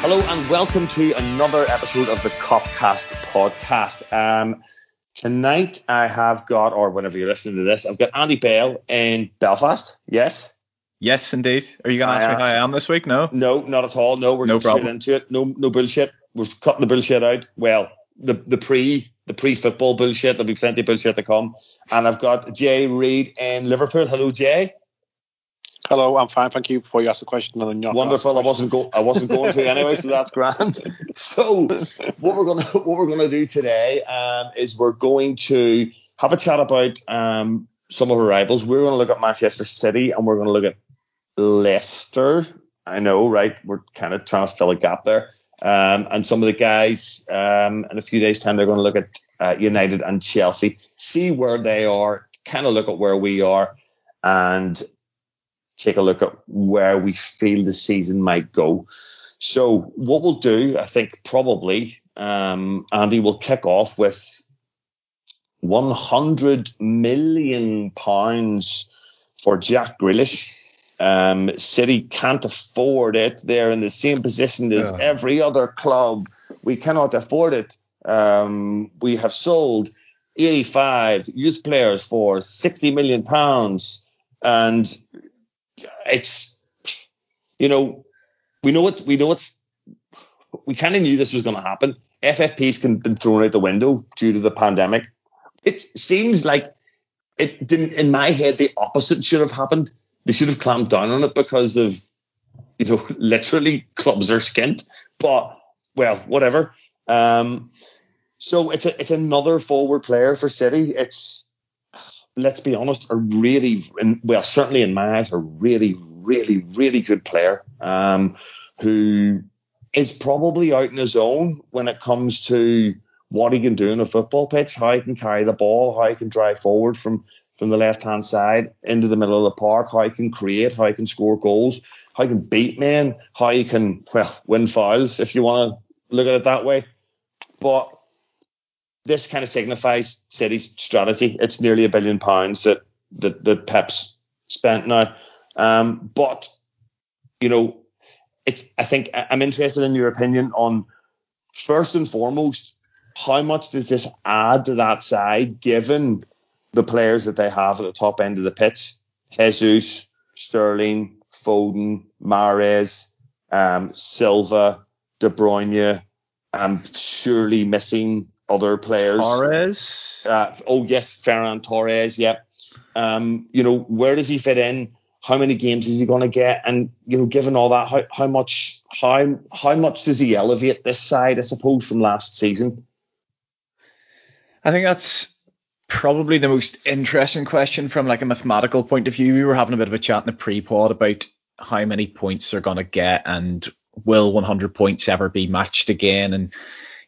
Hello and welcome to another episode of the Copcast podcast. Um, tonight I have got, or whenever you're listening to this, I've got Andy Bale in Belfast. Yes. Yes, indeed. Are you going to ask me how I am this week? No. No, not at all. No, we're No going straight into it. No, no bullshit. We're cutting the bullshit out. Well, the the pre the pre football bullshit. There'll be plenty of bullshit to come. And I've got Jay Reid in Liverpool. Hello, Jay. Hello, I'm fine, thank you. Before you ask the question, and then Wonderful. I wasn't go- I wasn't going to anyway, so that's grand. So what we're gonna what we're gonna do today um, is we're going to have a chat about um, some of our rivals. We're to look at Manchester City and we're to look at Leicester. I know, right? We're kind of trying to fill a gap there. Um, and some of the guys um, in a few days' time, they're going to look at uh, United and Chelsea, see where they are, kind of look at where we are, and take a look at where we feel the season might go. So what we'll do, I think probably, um, Andy will kick off with 100 million pounds for Jack Grealish. Um, City can't afford it. They're in the same position as Yeah. every other club. We cannot afford it. Um, we have sold 85 youth players for 60 million pounds, and it's you know we know it. We know it's we kind of knew this was going to happen. FFP's can been thrown out the window due to the pandemic. It seems like it didn't. In my head, the opposite should have happened. They should have clamped down on it because of you know literally clubs are skint. But well, whatever. Um, so it's a, it's another forward player for City. It's let's be honest, a really well certainly in my eyes a really really really good player. Um, who is probably out in his own when it comes to what he can do in a football pitch, how he can carry the ball, how he can drive forward from from the left hand side into the middle of the park, how he can create, how he can score goals, how he can beat men, how he can well win fouls if you want to look at it that way. But this kind of signifies City's strategy. It's nearly a billion pounds that that, that Pep's spent now. Um, but you know, it's I think I'm interested in your opinion on first and foremost, how much does this add to that side given the players that they have at the top end of the pitch? Jesus, Sterling, Foden, Mahrez, um, Silva, De Bruyne, and surely missing other players. Torres. Uh, oh yes, Ferran Torres. Yep. Um, you know, where does he fit in? How many games is he going to get? And you know, given all that, how, how much how how much does he elevate this side? I suppose from last season. I think that's probably the most interesting question from like a mathematical point of view. We were having a bit of a chat in the pre-pod about how many points they're going to get and will 100 points ever be matched again. And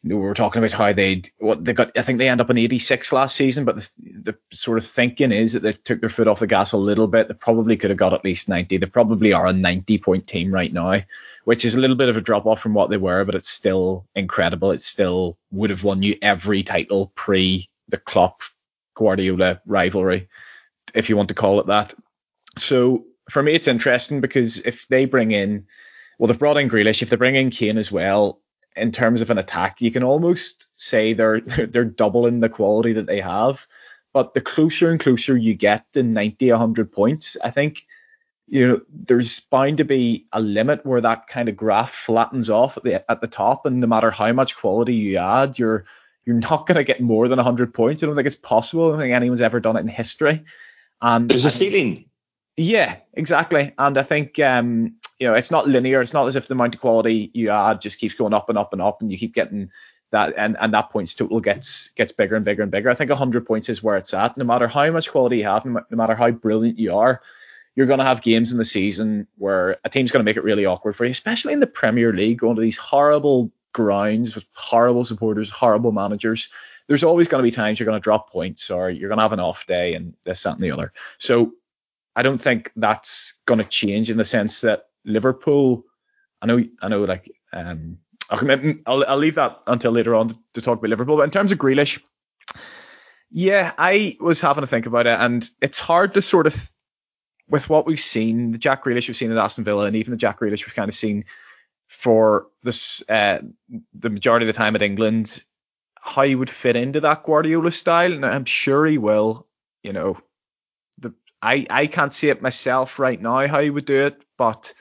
we were talking about how they what they got. I think they end up in 86 last season, but the, the sort of thinking is that they took their foot off the gas a little bit. They probably could have got at least 90. They probably are a 90 point team right now, which is a little bit of a drop off from what they were, but it's still incredible. It still would have won you every title pre the Klopp Guardiola rivalry, if you want to call it that. So for me, it's interesting because if they bring in, well, they've brought in Grealish. If they bring in Kane as well, in terms of an attack, you can almost say they're they're doubling the quality that they have. But the closer and closer you get to 90, 100 points, I think you know there's bound to be a limit where that kind of graph flattens off at the at the top, and no matter how much quality you add, you're you're not going to get more than 100 points. I don't think it's possible. I don't think anyone's ever done it in history. And There's a ceiling. yeah, exactly. And I think um, you know, it's not linear. It's not as if the amount of quality you add just keeps going up and up and up, and you keep getting that, and and that points total gets gets bigger and bigger and bigger. I think 100 points is where it's at. No matter how much quality you have, no matter how brilliant you are, you're going to have games in the season where a team's going to make it really awkward for you, especially in the Premier League, going to these horrible grounds with horrible supporters, horrible managers. There's always going to be times you're going to drop points or you're going to have an off day and this, that, and the other. So I don't think that's going to change in the sense that Liverpool. I know, I know, like, um, I'll, I'll, I'll leave that until later on to, to talk about Liverpool. But in terms of Grealish, yeah, I was having to think about it, and it's hard to sort of, with what we've seen, the Jack Grealish we've seen at Aston Villa, and even the Jack Grealish we've kind of seen for this uh, the majority of the time at England, how he would fit into that Guardiola style, and I'm sure he will. You know, the I I can't see it myself right now how he would do it, but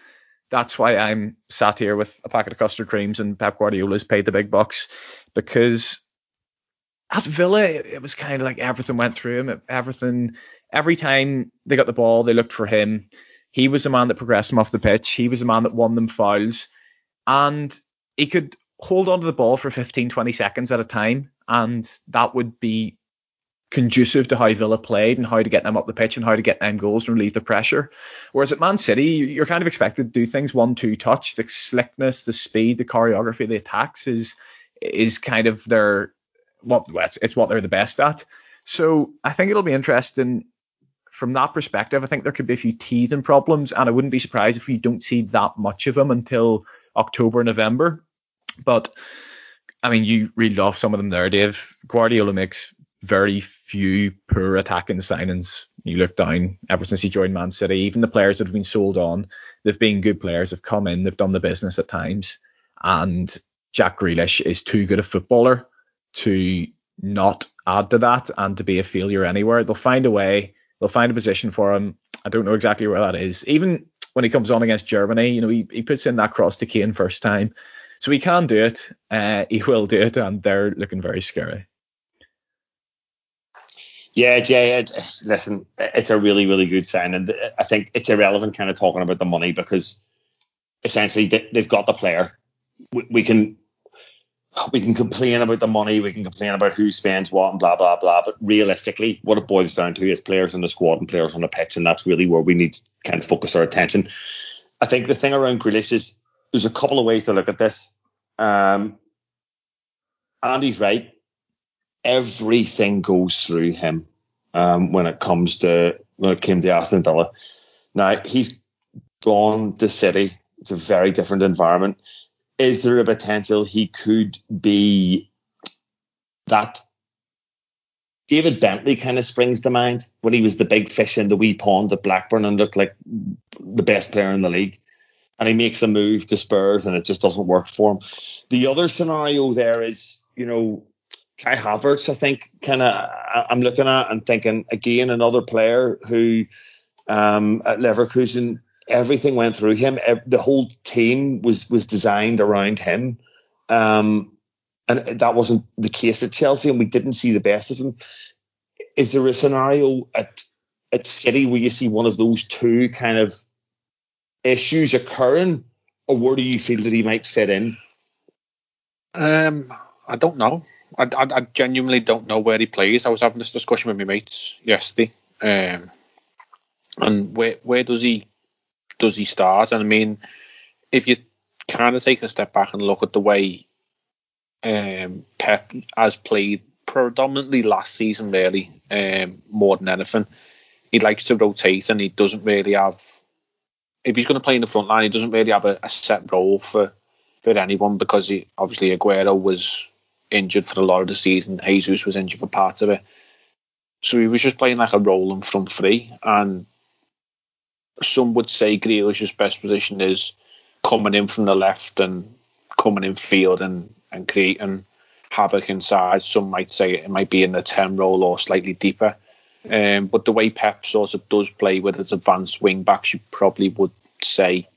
that's why I'm sat here with a packet of custard creams and Pep Guardiola's paid the big bucks because at Villa it was kind of like everything went through him. Everything every time they got the ball, they looked for him. He was the man that progressed them off the pitch. He was the man that won them fouls. And he could hold onto the ball for 15, 20 seconds at a time. And that would be conducive to how Villa played and how to get them up the pitch and how to get them goals and relieve the pressure. Whereas at Man City, you're kind of expected to do things one two touch. The slickness, the speed, the choreography, the attacks is is kind of their what it's, it's what they're the best at. So I think it'll be interesting from that perspective. I think there could be a few teething problems, and I wouldn't be surprised if we don't see that much of them until October, November. But I mean, you read off some of them there, Dave. Guardiola makes very few poor attacking signings. You look down ever since he joined Man City, even the players that have been sold on, they've been good players, have come in, they've done the business at times. And Jack Grealish is too good a footballer to not add to that and to be a failure anywhere. They'll find a way, they'll find a position for him. I don't know exactly where that is. Even when he comes on against Germany, you know, he, he puts in that cross to Kane first time. So he can do it. Uh, he will do it, and they're looking very scary. Yeah, Jay. It, listen, it's a really, really good sign, and I think it's irrelevant kind of talking about the money because essentially they, have got the player. We, we, can we can complain about the money, we can complain about who spends what, and blah blah blah. But realistically, what it boils down to is players in the squad and players on the pitch, and that's really where we need to kind of focus our attention. I think the thing around Grealish is there's a couple of ways to look at this. Um, Andy's right everything goes through him um, when it comes to when it came to Aston Villa. Now he's gone to City. It's a very different environment. Is there a potential he could be that? David Bentley kind of springs to mind when he was the big fish in the wee pond at Blackburn and looked like the best player in the league. And he makes the move to Spurs and it just doesn't work for him. The other scenario there is, you know, Kai Havertz, I think, kind of I'm looking at and thinking again another player who um, at Leverkusen everything went through him. The whole team was was designed around him, um, and that wasn't the case at Chelsea, and we didn't see the best of him. Is there a scenario at at City where you see one of those two kind of issues occurring, or where do you feel that he might fit in? Um, I don't know. I, I, I, genuinely don't know where he plays. I was having this discussion with my mates yesterday, um, and where where does he does he start? And I mean, if you kind of take a step back and look at the way um, Pep has played predominantly last season, really um, more than anything, he likes to rotate and he doesn't really have. If he's going to play in the front line, he doesn't really have a, a set role for for anyone because he obviously Aguero was injured for a lot of the season. Jesus was injured for part of it. So he was just playing like a rolling front three. And some would say Grealish's best position is coming in from the left and coming in field and, and creating havoc inside. Some might say it might be in the 10 role or slightly deeper. Um, but the way Pep sort of does play with his advanced wing backs, you probably would say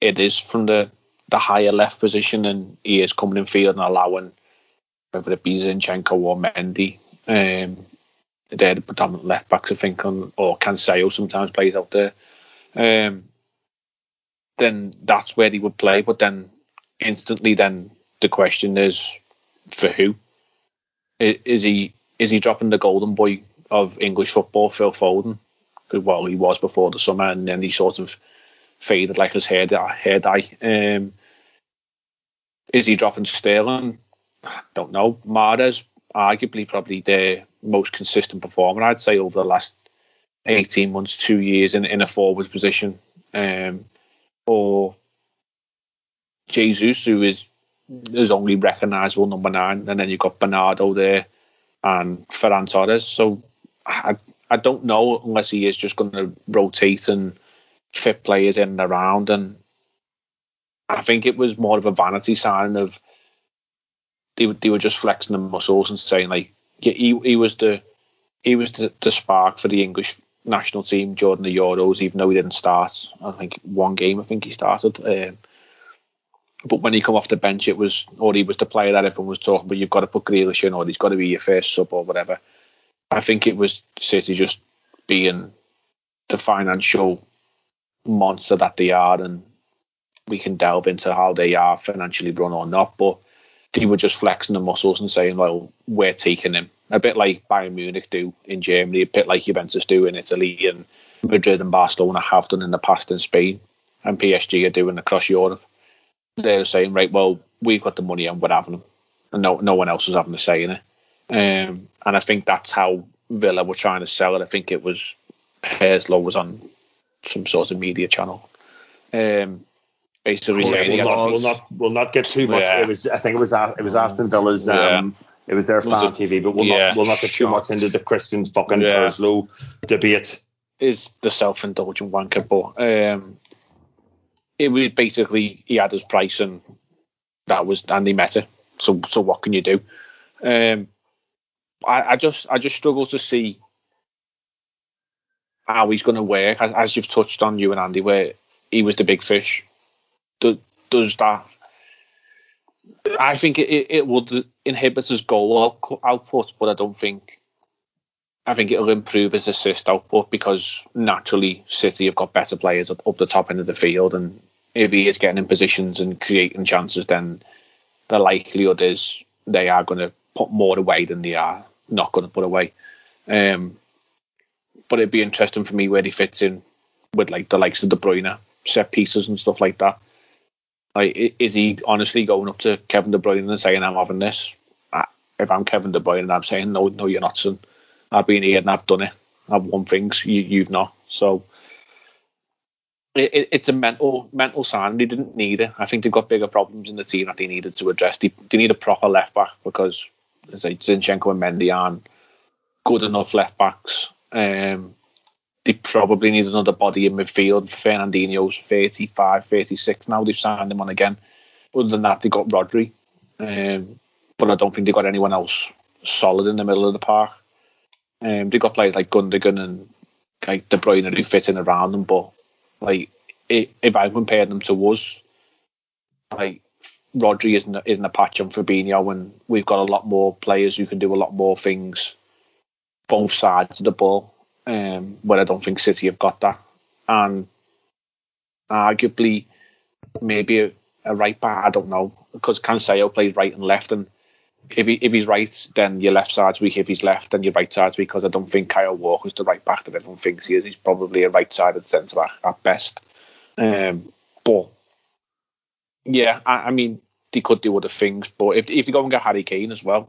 it is from the, the higher left position and he is coming in field and allowing whether it be Zinchenko or Mendy. Um, they're the predominant left backs, I think, on, or Cancelo sometimes plays out there. Um, then that's where he would play. But then instantly, then the question is for who? Is he is he dropping the golden boy of English football, Phil Foden? Well, he was before the summer, and then he sort of faded like his hair, hair dye. Um, is he dropping Sterling? Don't know. Mahrez, arguably probably the most consistent performer, I'd say, over the last 18 months, two years in, in a forward position. Um, or Jesus, who is is only recognisable number nine, and then you've got Bernardo there and Ferran Torres. So I, I don't know unless he is just going to rotate and fit players in and around. And I think it was more of a vanity sign of they they were just flexing the muscles and saying like yeah, he he was the he was the, the spark for the English national team during the Euros, even though he didn't start. I think one game I think he started. Um, but when he come off the bench, it was or he was the player that everyone was talking But You've got to put Grealish in, or he's got to be your first sub, or whatever. I think it was City just being the financial monster that they are, and we can delve into how they are financially run or not. But they were just flexing the muscles and saying, "Well, we're taking him." A bit like Bayern Munich do in Germany, a bit like Juventus do in Italy, and Madrid and Barcelona have done in the past in Spain, and PSG are doing across Europe. They're saying, "Right, well, we've got the money and we're having them," and no, no one else was having a say in it. Um, and I think that's how Villa were trying to sell it. I think it was Purslow was on some sort of media channel. Um, basically we'll, not, we'll not we'll not get too much. Yeah. It was I think it was it was Aston Villa's um, yeah. it was their fan was it, TV, but we'll yeah, not we'll not get too much into the Christian fucking yeah. Purslow debate. Is the self indulgent wanker, but um, it was basically he had his price and that was and he met it. So so what can you do? Um, I, I just I just struggle to see how he's going to work, as, as, you've touched on, you and Andy, where he was the big fish. Do, does that? I think it, it would inhibit his goal output, but I don't think. I think it'll improve his assist output because naturally City have got better players up, up the top end of the field, and if he is getting in positions and creating chances, then the likelihood is they are going to put more away than they are not going to put away. Um, but it'd be interesting for me where he fits in with like the likes of De Bruyne, set pieces and stuff like that. Like, is he honestly going up to Kevin De Bruyne and saying, "I'm having this"? If I'm Kevin De Bruyne, and I'm saying, "No, no, you're not, son. I've been here and I've done it. I've won things. You, you've not." So it, it, it's a mental mental sign. They didn't need it. I think they've got bigger problems in the team that they needed to address. They, they need a proper left back because, as I Zinchenko and Mendy aren't good enough left backs um, they probably need another body in midfield. Fernandinho's 35, 36 now. They've signed him on again. Other than that, they got Rodri. Um, but I don't think they got anyone else solid in the middle of the park. Um, they got players like Gundogan and like De Bruyne who fit in around them. But like, if I compare them to us, like Rodri isn't isn't a patch on Fabinho, and we've got a lot more players who can do a lot more things both sides of the ball, um, I don't think City have got that. And arguably, maybe a, a right back, I don't know, because Cancelo plays right and left, and if he, if he's right, then your left side's weak. If he's left, then your right side's weak. Because I don't think Kyle Walker's the right back that everyone thinks he is. He's probably a right-sided centre back at best. Um, but yeah, I, I, mean, they could do other things. But if if they go and get Harry Kane as well,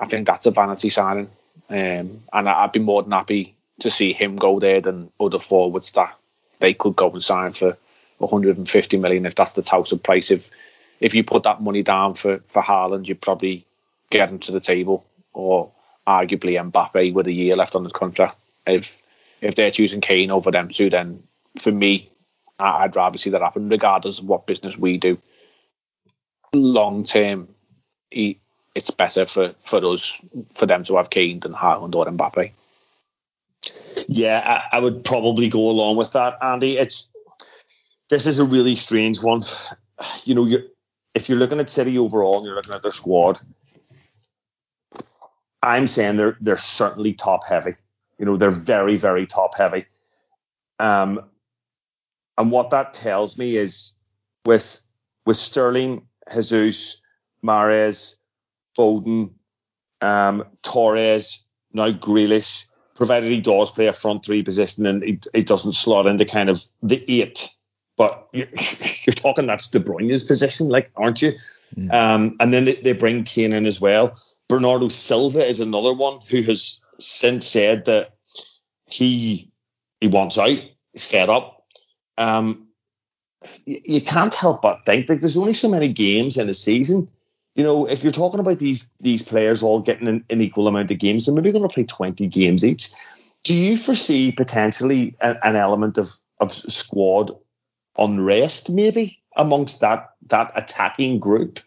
I think that's a vanity signing. Um, and I'd be more than happy to see him go there than other forwards that they could go and sign for 150 million if that's the touted price. If if you put that money down for for Haaland, you'd probably get him to the table, or arguably Mbappe with a year left on his contract. If if they're choosing Kane over them two, then for me, I'd rather see that happen, regardless of what business we do. Long term, it's better for, for us for them to have Kane than Haaland or Mbappe. Yeah, I, I, would probably go along with that, Andy. It's this is a really strange one. You know, you if you're looking at City overall and you're looking at their squad, I'm saying they're they're certainly top heavy. You know, they're very very top heavy. Um, and what that tells me is with with Sterling, Jesus, Mahrez, Foden, um, Torres, now Grealish, provided he does play a front three position and he, he doesn't slot into kind of the eight. But you're, you're talking that's De Bruyne's position, like, aren't you? Mm. Um, and then they, they bring Kane in as well. Bernardo Silva is another one who has since said that he he wants out, he's fed up. Um, you, you can't help but think that there's only so many games in a season you know, if you're talking about these these players all getting an, an equal amount of games, they're maybe going to play 20 games each. Do you foresee potentially a, an element of of squad unrest maybe amongst that that attacking group.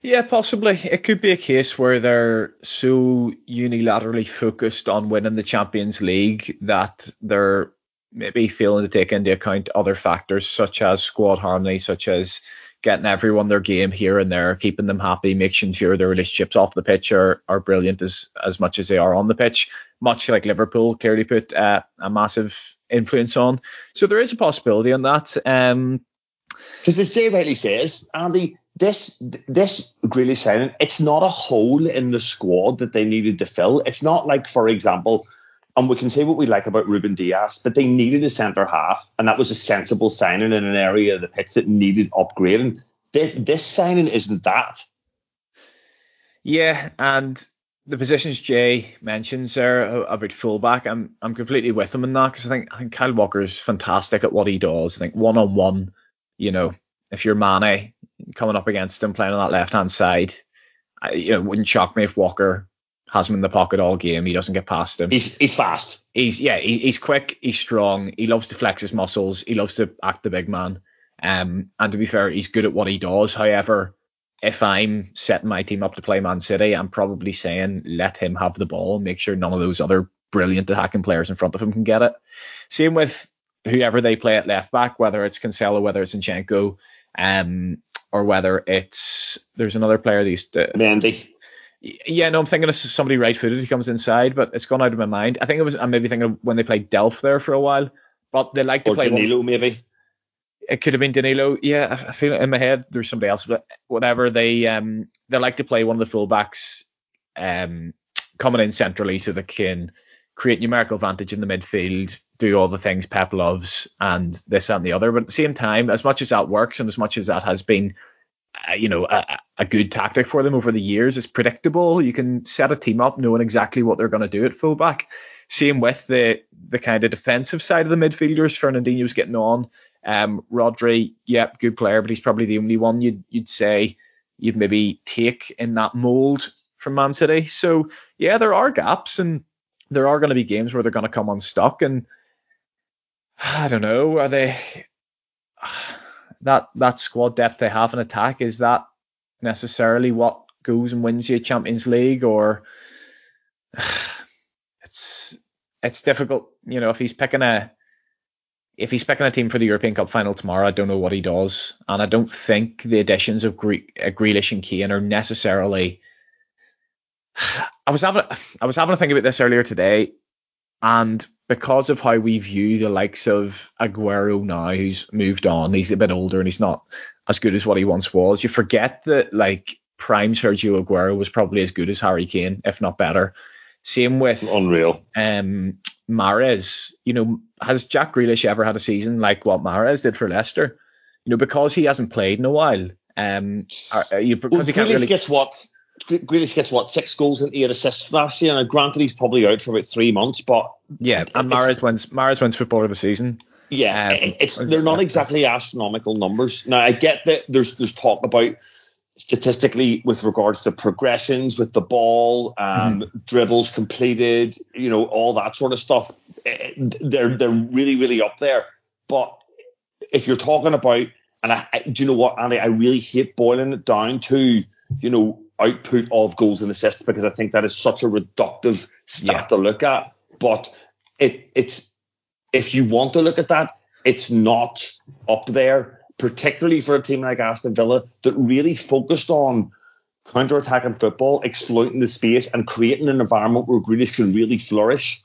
Yeah, possibly. It could be a case where they're so unilaterally focused on winning the Champions League that they're maybe failing to take into account other factors such as squad harmony, such as getting everyone their game here and there, keeping them happy, making sure their relationships off the pitch are, are brilliant as, as much as they are on the pitch, much like Liverpool clearly put uh, a massive influence on. So there is a possibility on that. Um, because as Jay rightly says, Andy, this this Grealish signing, it's not a hole in the squad that they needed to fill. It's not like, for example, and we can say what we like about Ruben Dias, but they needed a centre half, and that was a sensible signing in an area of the pitch that needed upgrading. This, this signing isn't that. Yeah, and the positions Jay mentions there about fullback, I'm I'm completely with him in that because I think I think Kyle Walker is fantastic at what he does. I think one on one, you know, if you're Mane coming up against him playing on that left hand side, I, you know, it wouldn't shock me if Walker has him in the pocket all game. He doesn't get past him. He's he's fast. He's yeah, he, he's quick. He's strong. He loves to flex his muscles. He loves to act the big man. Um, and to be fair, he's good at what he does. However, if I'm setting my team up to play Man City, I'm probably saying let him have the ball. Make sure none of those other brilliant attacking players in front of him can get it. Same with whoever they play at left back, whether it's Cancelo, whether it's Zinchenko, um, or whether it's there's another player that used to Mendy. Yeah, no, I'm thinking of somebody right-footed who comes inside, but it's gone out of my mind. I think it was I'm maybe thinking of when they played Delph there for a while, but they like to or play Danilo one, maybe. It could have been Danilo. Yeah, I feel in my head there's somebody else, but whatever. They um they like to play one of the fullbacks um coming in centrally so they can create numerical advantage in the midfield, do all the things Pep loves, and this and the other. But at the same time, as much as that works and as much as that has been, you know, a, a, good tactic for them over the years, it's predictable. You can set a team up knowing exactly what they're going to do at fullback. Same with the the kind of defensive side of the midfielders. Fernandinho's getting on. Um, Rodri, yep, good player, but he's probably the only one you'd you'd say you'd maybe take in that mold from Man City. So yeah, there are gaps and there are going to be games where they're going to come unstuck, and I don't know, are they that that squad depth they have in attack is that necessarily what goes and wins you Champions League, or it's it's difficult, you know, if he's picking a if he's picking a team for the European Cup final tomorrow, I don't know what he does, and I don't think the additions of Gre- uh, Grealish and Kane are necessarily I was having I was having a think about this earlier today, and because of how we view the likes of Aguero now, who's moved on, he's a bit older and he's not as good as what he once was. You forget that like prime Sergio Aguero was probably as good as Harry Kane, if not better. Same with unreal. Um, Mahrez, you know, has Jack Grealish ever had a season like what Mahrez did for Leicester? You know, because he hasn't played in a while. Um, are, you, because well, he can't really gets what Grealish gets what six goals and eight assists last year. And granted, he's probably out for about three months, but yeah, and Mahrez wins Mahrez wins footballer of the season. Yeah, um, it's they're not exactly astronomical numbers. Now I get that there's there's talk about statistically with regards to progressions with the ball, um, mm-hmm. dribbles completed, you know, all that sort of stuff. Eh, they're they're really really up there. But if you're talking about, and I, I do you know what, Andy, I really hate boiling it down to, you know, output of goals and assists because I think that is such a reductive stat yeah. to look at. But it it's if you want to look at that, it's not up there, particularly for a team like Aston Villa that really focused on counter-attacking football, exploiting the space, and creating an environment where Grealish can really flourish.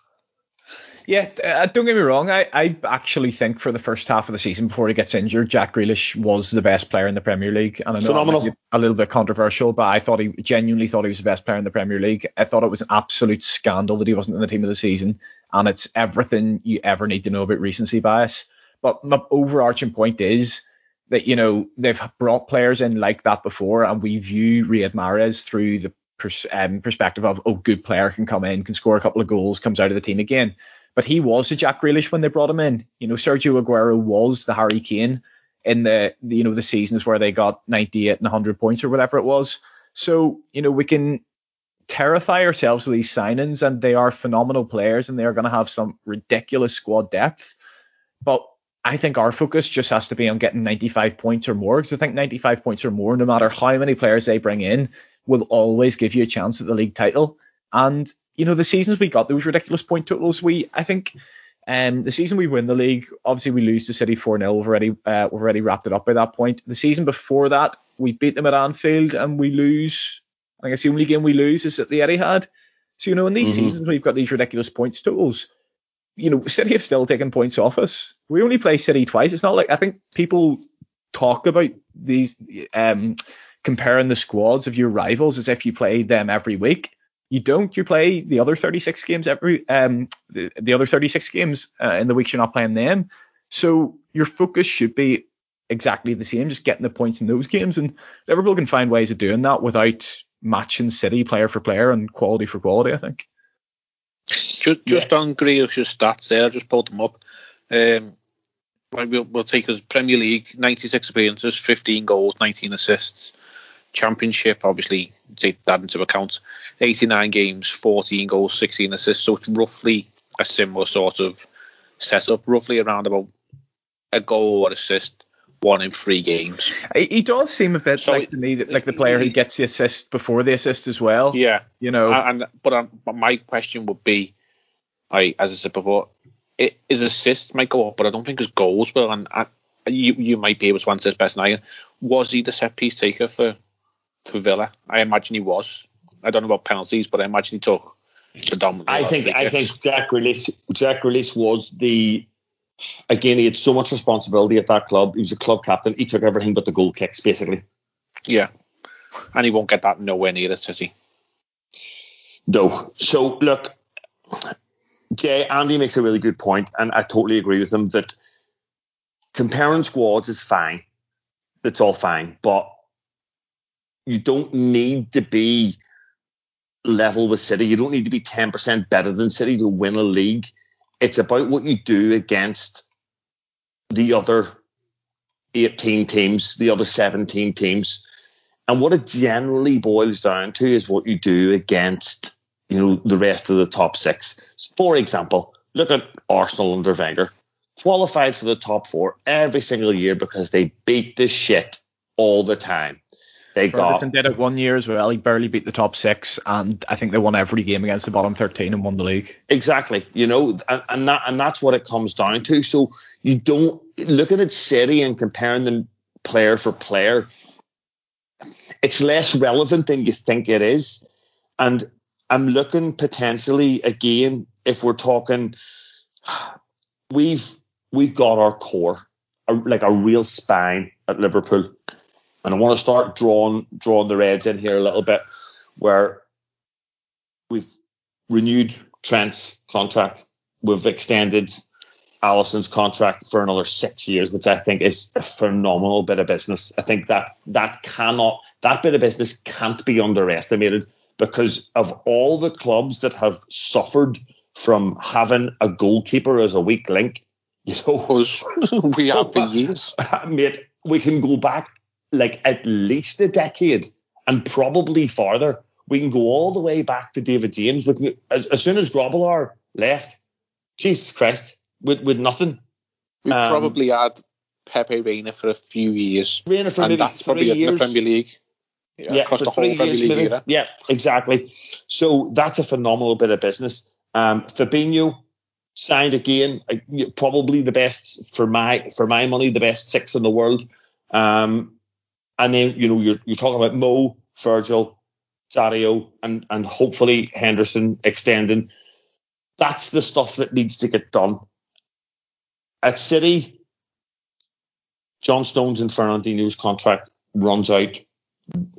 Yeah, uh, don't get me wrong. I, I actually think for the first half of the season before he gets injured, Jack Grealish was the best player in the Premier League. And I know Phenomenal. a little bit controversial, but I thought he genuinely thought he was the best player in the Premier League. I thought it was an absolute scandal that he wasn't in the team of the season, and it's everything you ever need to know about recency bias. But my overarching point is that you know they've brought players in like that before, and we view Riyad Mahrez through the um, perspective of oh, good player can come in, can score a couple of goals, comes out of the team again. But he was a Jack Grealish when they brought him in. You know, Sergio Aguero was the Harry Kane in the, the you know the seasons where they got 98 and 100 points or whatever it was. So you know we can terrify ourselves with these signings, and they are phenomenal players, and they are going to have some ridiculous squad depth. But I think our focus just has to be on getting 95 points or more because I think 95 points or more, no matter how many players they bring in, will always give you a chance at the league title. And you know, the seasons we got those ridiculous point totals, we I think um, the season we win the league, obviously we lose to City 4 0. We've already uh, we've already wrapped it up by that point. The season before that, we beat them at Anfield and we lose. I guess the only game we lose is at the Etihad. So you know, in these mm-hmm. seasons we've got these ridiculous points totals. You know, City have still taken points off us. We only play City twice. It's not like I think people talk about these um, comparing the squads of your rivals as if you played them every week. You don't. You play the other 36 games every um the, the other 36 games uh, in the weeks you're not playing them. So your focus should be exactly the same, just getting the points in those games. And Liverpool can find ways of doing that without matching City player for player and quality for quality. I think. Just, just yeah. on Grealish's stats there, I just pulled them up. Um, we'll, we'll take us Premier League, 96 appearances, 15 goals, 19 assists. Championship, obviously, take that into account. 89 games, 14 goals, 16 assists. So it's roughly a similar sort of setup, roughly around about a goal or assist, one in three games. He does seem a bit so like to me, that, like the player who gets the assist before the assist as well. Yeah, you know. And but, um, but my question would be, I as I said before, it is assists might go up, but I don't think his goals will. And I, you you might be able to answer this best I. Was he the set piece taker for for Villa. I imagine he was. I don't know about penalties, but I imagine he took predominantly. I think I think Jack Grealish Jack Grealish was the again he had so much responsibility at that club. He was a club captain. He took everything but the goal kicks basically. Yeah, and he won't get that nowhere near it, does he? No. So look, Jay Andy makes a really good point, and I totally agree with him that comparing squads is fine. It's all fine, but you don't need to be level with City. You don't need to be 10% better than City to win a league. It's about what you do against the other 18 teams, the other 17 teams. And what it generally boils down to is what you do against, you know, the rest of the top six. For example, look at Arsenal under Wenger. Qualified for the top four every single year because they beat the shit all the time. They got. Got did it one year as well. He barely beat the top six, and I think they won every game against the bottom thirteen and won the league. Exactly, you know, and, and that and that's what it comes down to. So you don't looking at City and comparing them player for player. It's less relevant than you think it is, and I'm looking potentially again if we're talking, we've we've got our core, a, like a real spine at Liverpool and I want to start drawing drawing the Reds in here a little bit, where we've renewed Trent's contract, we've extended Alisson's contract for another six years, which I think is a phenomenal bit of business. I think that that cannot that bit of business can't be underestimated because of all the clubs that have suffered from having a goalkeeper as a weak link. You know, we have for years, mate. We can go back like at least a decade and probably farther. We can go all the way back to David James. Can, as, as, soon as Grobbelaar left, Jesus Christ, with, with nothing. We um, probably had Pepe Reina for a few years. Reina for and that's probably years. in the Premier League. Yeah, yeah the whole Premier League era. Yeah, exactly. So that's a phenomenal bit of business. Um, Fabinho signed again, probably the best for my for my money, the best six in the world. Um, and then, you know, you're, you're talking about Mo, Virgil, Sadio, and, and hopefully Henderson extending. That's the stuff that needs to get done. At City, John Stones and Fernandinho's contract runs out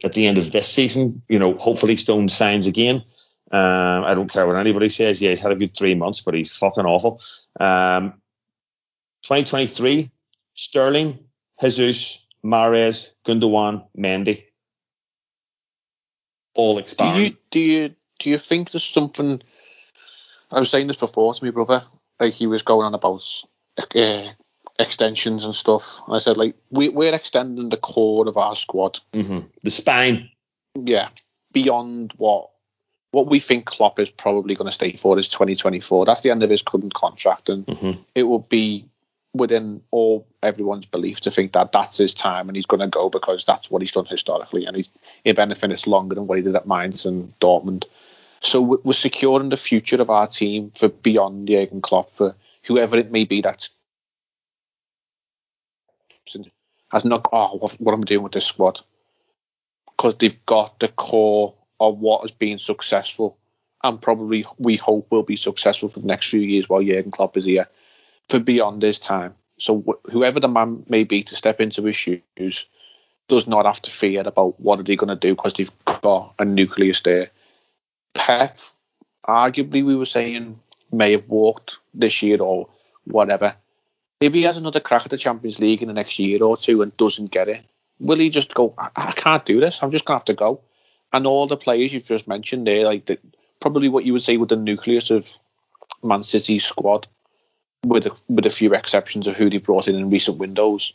at the end of this season. You know, hopefully Stone signs again. Um, I don't care what anybody says. Yeah, he's had a good three months, but he's fucking awful. Um, 2023, Sterling, Jesus, Mahrez, Gundogan, Mendy, all expand. Do you do you do you think there's something? I was saying this before to my brother. Like he was going on about uh, extensions and stuff. And I said like we we're extending the core of our squad, mm-hmm. the spine. Yeah, beyond what what we think Klopp is probably going to stay for is 2024. That's the end of his current contract, and mm-hmm. it will be within all everyone's belief to think that that's his time and he's going to go because that's what he's done historically and he's if anything it's longer than what he did at Mainz and Dortmund. So we're securing the future of our team for beyond Jurgen Klopp for whoever it may be that's has not oh what, what am I doing with this squad because they've got the core of what has been successful and probably we hope will be successful for the next few years while Jurgen Klopp is here for beyond his time. So wh- whoever the man may be to step into his shoes does not have to fear about what are they going to do because they've got a nucleus there. Pep, arguably, we were saying may have walked this year or whatever. If he has another crack at the Champions League in the next year or two and doesn't get it, will he just go? I, I can't do this. I'm just gonna have to go. And all the players you've just mentioned there, like the, probably what you would say with the nucleus of Man City's squad, with a, with a few exceptions of who they brought in in recent windows,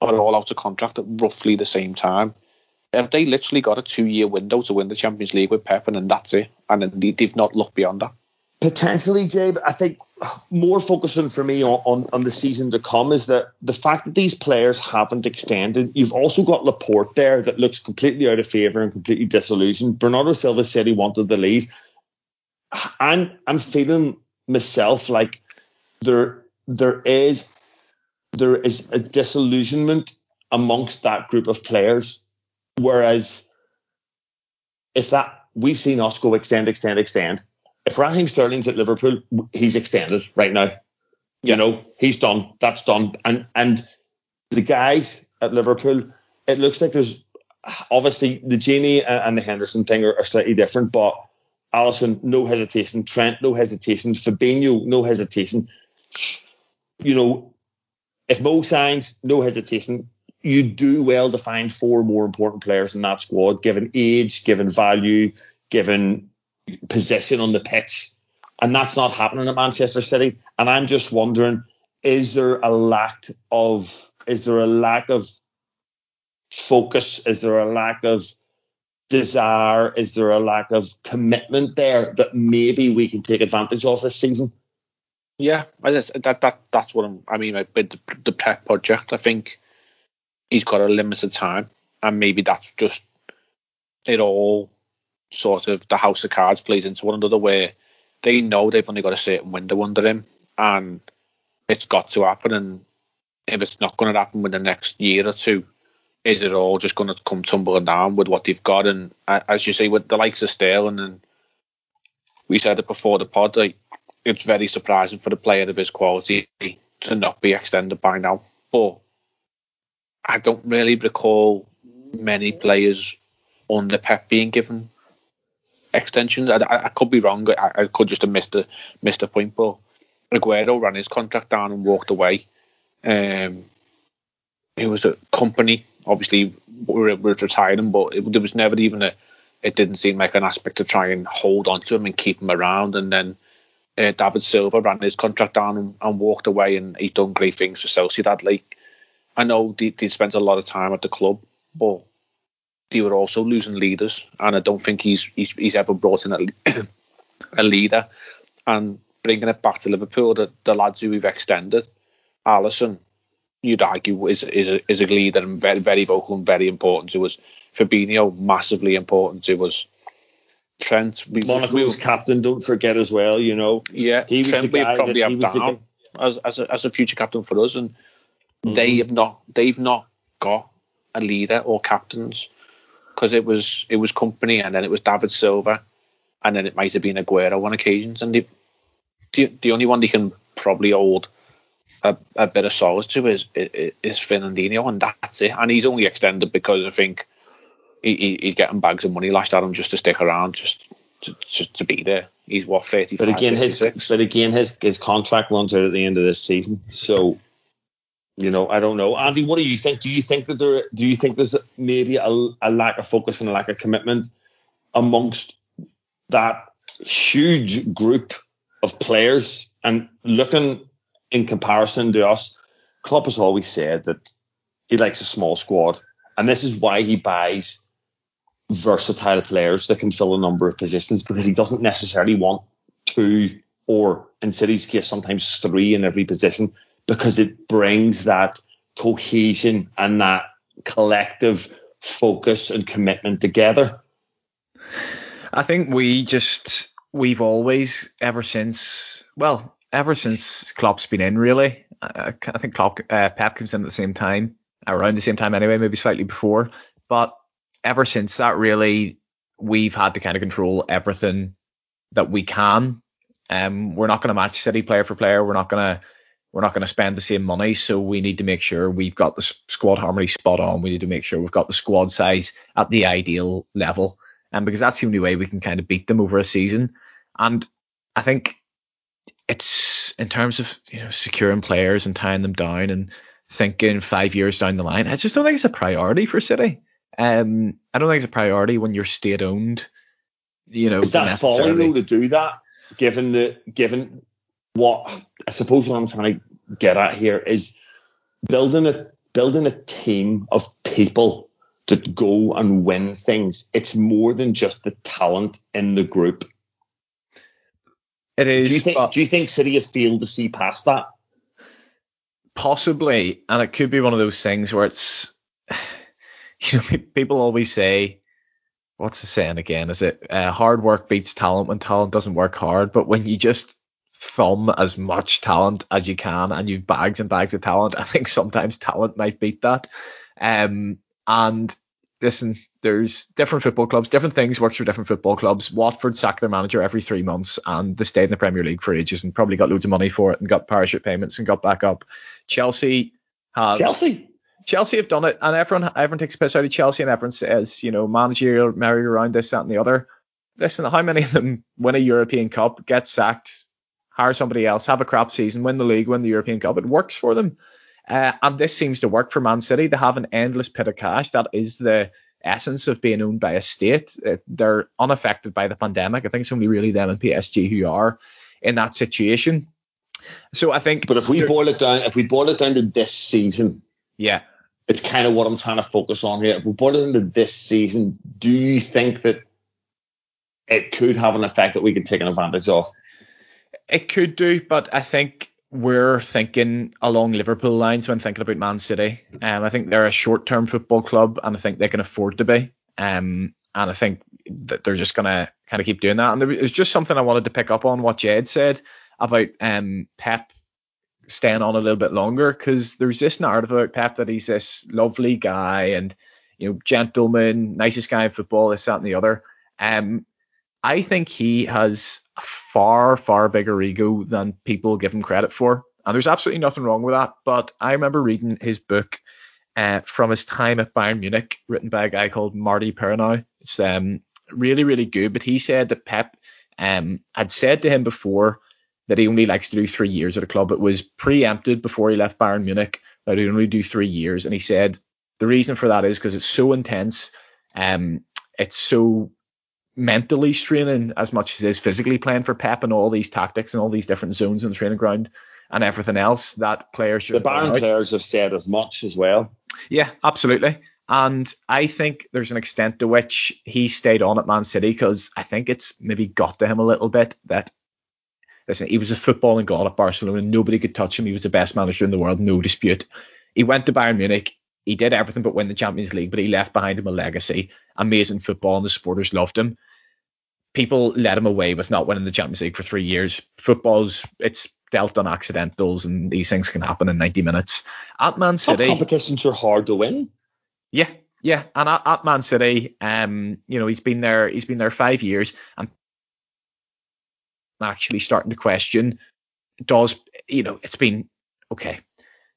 are all out of contract at roughly the same time. Have they literally got a two year window to win the Champions League with Pep, and then that's it, and then they, they've not looked beyond that? Potentially, Jabe. I think more focusing for me on, on, on, the season to come is that the fact that these players haven't extended. You've also got Laporte there that looks completely out of favour and completely disillusioned. Bernardo Silva said he wanted to leave. I'm I'm feeling myself like there there is there is a disillusionment amongst that group of players. Whereas if that we've seen us go extend, extend, extend. If Raheem Sterling's at Liverpool, he's extended right now. You know, he's done. That's done. And and the guys at Liverpool, it looks like there's obviously the Gini and the Henderson thing are, are slightly different, but Alisson, no hesitation. Trent, no hesitation. Fabinho, no hesitation. You know, if Mo signs, no hesitation. You do well to find four more important players in that squad, given age, given value, given position on the pitch. And that's not happening at Manchester City. And I'm just wondering, is there a lack of is there a lack of focus? Is there a lack of desire? Is there a lack of commitment there that maybe we can take advantage of this season? Yeah, that that that's what I'm, i mean with the, the Pep project. I think he's got a limited time, and maybe that's just it all. Sort of the house of cards plays into one another, where they know they've only got a certain window under him, and it's got to happen. And if it's not going to happen within the next year or two, is it all just going to come tumbling down with what they've got? And as you say, with the likes of Sterling, and we said it before the pod, like, it's very surprising for a player of his quality to not be extended by now. But I don't really recall many players under Pep being given extensions. I, I, could be wrong. I, I, could just have missed a missed a point. But Aguero ran his contract down and walked away. Um, it was a company. obviously we're, we're retiring, but it, there was never even a. It didn't seem like an aspect to try and hold on to him and keep him around. And then uh, David Silva ran his contract down and, and, walked away, and he's done great things for Sociedad. Like I know they, they spent a lot of time at the club, but they were also losing leaders, and I don't think he's he's, he's ever brought in a, a leader. And bringing it back to Liverpool, the, the lads who we've extended, Alisson, you'd argue is is a, is a leader and very very vocal and very important to us. Fabinho massively important to us. Trent, we, Monaco's we, captain, don't forget as well. You know, yeah, he Trent we probably have down as as a, as a future captain for us, and mm-hmm. they have not they've not got a leader or captains because it was it was Kompany and then it was David Silva and then it might have been Aguero on occasions and they, the the only one they can probably hold a, a bit of solace to is, is, is Fernandinho, and that's it. And he's only extended because I think he, he's getting bags of money lashed at him just to stick around, just to, to, to be there. He's what thirty. But again, 56. his but again his his contract runs out at the end of this season, so you know I don't know. Andy, what do you think? Do you think that there do you think there's maybe a, a lack of focus and a lack of commitment amongst that huge group of players and looking in comparison to us, Klopp has always said that he likes a small squad, and this is why he buys versatile players that can fill a number of positions because he doesn't necessarily want two or in City's case sometimes three in every position because it brings that cohesion and that collective focus and commitment together. I think we just we've always ever since well ever since Klopp's been in really. I, I think Klopp uh, Pep comes in at the same time around the same time anyway, maybe slightly before. But ever since that, really, we've had to kind of control everything that we can. Um, we're not going to match City player for player. We're not going to we're not going to spend the same money, so we need to make sure we've got the squad harmony spot on. We need to make sure we've got the squad size at the ideal level, and um, because that's the only way we can kind of beat them over a season. And I think it's in terms of you know securing players and tying them down and thinking five years down the line. I just don't think it's a priority for City. Um, I don't think it's a priority when you're state owned. You know, is that folly though to do that? Given the given what I suppose what I'm trying to get at here is building a building a team of people that go and win things. It's more than just the talent in the group. It is. Do you think? Do you think City have failed to see past that? Possibly, and it could be one of those things where it's, you know, people always say, what's the saying again? Is it uh, hard work beats talent when talent doesn't work hard? But when you just thumb as much talent as you can and you've bags and bags of talent, I think sometimes talent might beat that. Um, and listen, there's different football clubs, different things works for different football clubs. Watford sacked their manager every three months and they stayed in the Premier League for ages and probably got loads of money for it and got parachute payments and got back up. Chelsea have Chelsea. Chelsea have done it, and everyone everyone takes a piss out of Chelsea, and everyone says, you know, managerial merry around this, that, and the other. Listen, how many of them win a European Cup, get sacked, hire somebody else, have a crap season, win the league, win the European Cup? It works for them, uh, and this seems to work for Man City. They have an endless pit of cash. That is the essence of being owned by a state. Uh, they're unaffected by the pandemic. I think it's only really them and PSG who are in that situation. So I think. But if we boil it down, if we boil it down to this season, yeah, it's kind of what I'm trying to focus on here. If we boil it into this season, do you think that it could have an effect that we could take an advantage of? It could do, but I think we're thinking along Liverpool lines when thinking about Man City. Um, I think they're a short-term football club, and I think they can afford to be. Um, and I think that they're just gonna kind of keep doing that. And there was just something I wanted to pick up on what Jed said about um, Pep staying on a little bit longer because there's this narrative about Pep that he's this lovely guy and you know gentleman, nicest guy in football, this that and the other. Um, I think he has a far far bigger ego than people give him credit for, and there's absolutely nothing wrong with that. But I remember reading his book uh, from his time at Bayern Munich, written by a guy called Martí Perarnau. It's um, really really good, but he said that Pep um, had said to him before that he only likes to do three years at a club. It was preempted before he left Bayern Munich that he'd only do three years, and he said the reason for that is because it's so intense, um, it's so mentally straining as much as it is physically playing for Pep and all these tactics and all these different zones on the training ground and everything else that players should. The Bayern players have said as much as well. Yeah, absolutely. And I think there's an extent to which he stayed on at Man City because I think it's maybe got to him a little bit that listen, he was a footballing god at Barcelona. Nobody could touch him. He was the best manager in the world, no dispute. He went to Bayern Munich. He did everything but win the Champions League, but he left behind him a legacy. Amazing football, and the supporters loved him. People let him away with not winning the Champions League for three years. Football's it's dealt on accidentals, and these things can happen in 90 minutes. At Man City, Top competitions are hard to win. Yeah, yeah, and at, at Man City, um, you know, he's been there. He's been there five years, and actually starting to question does you know it's been okay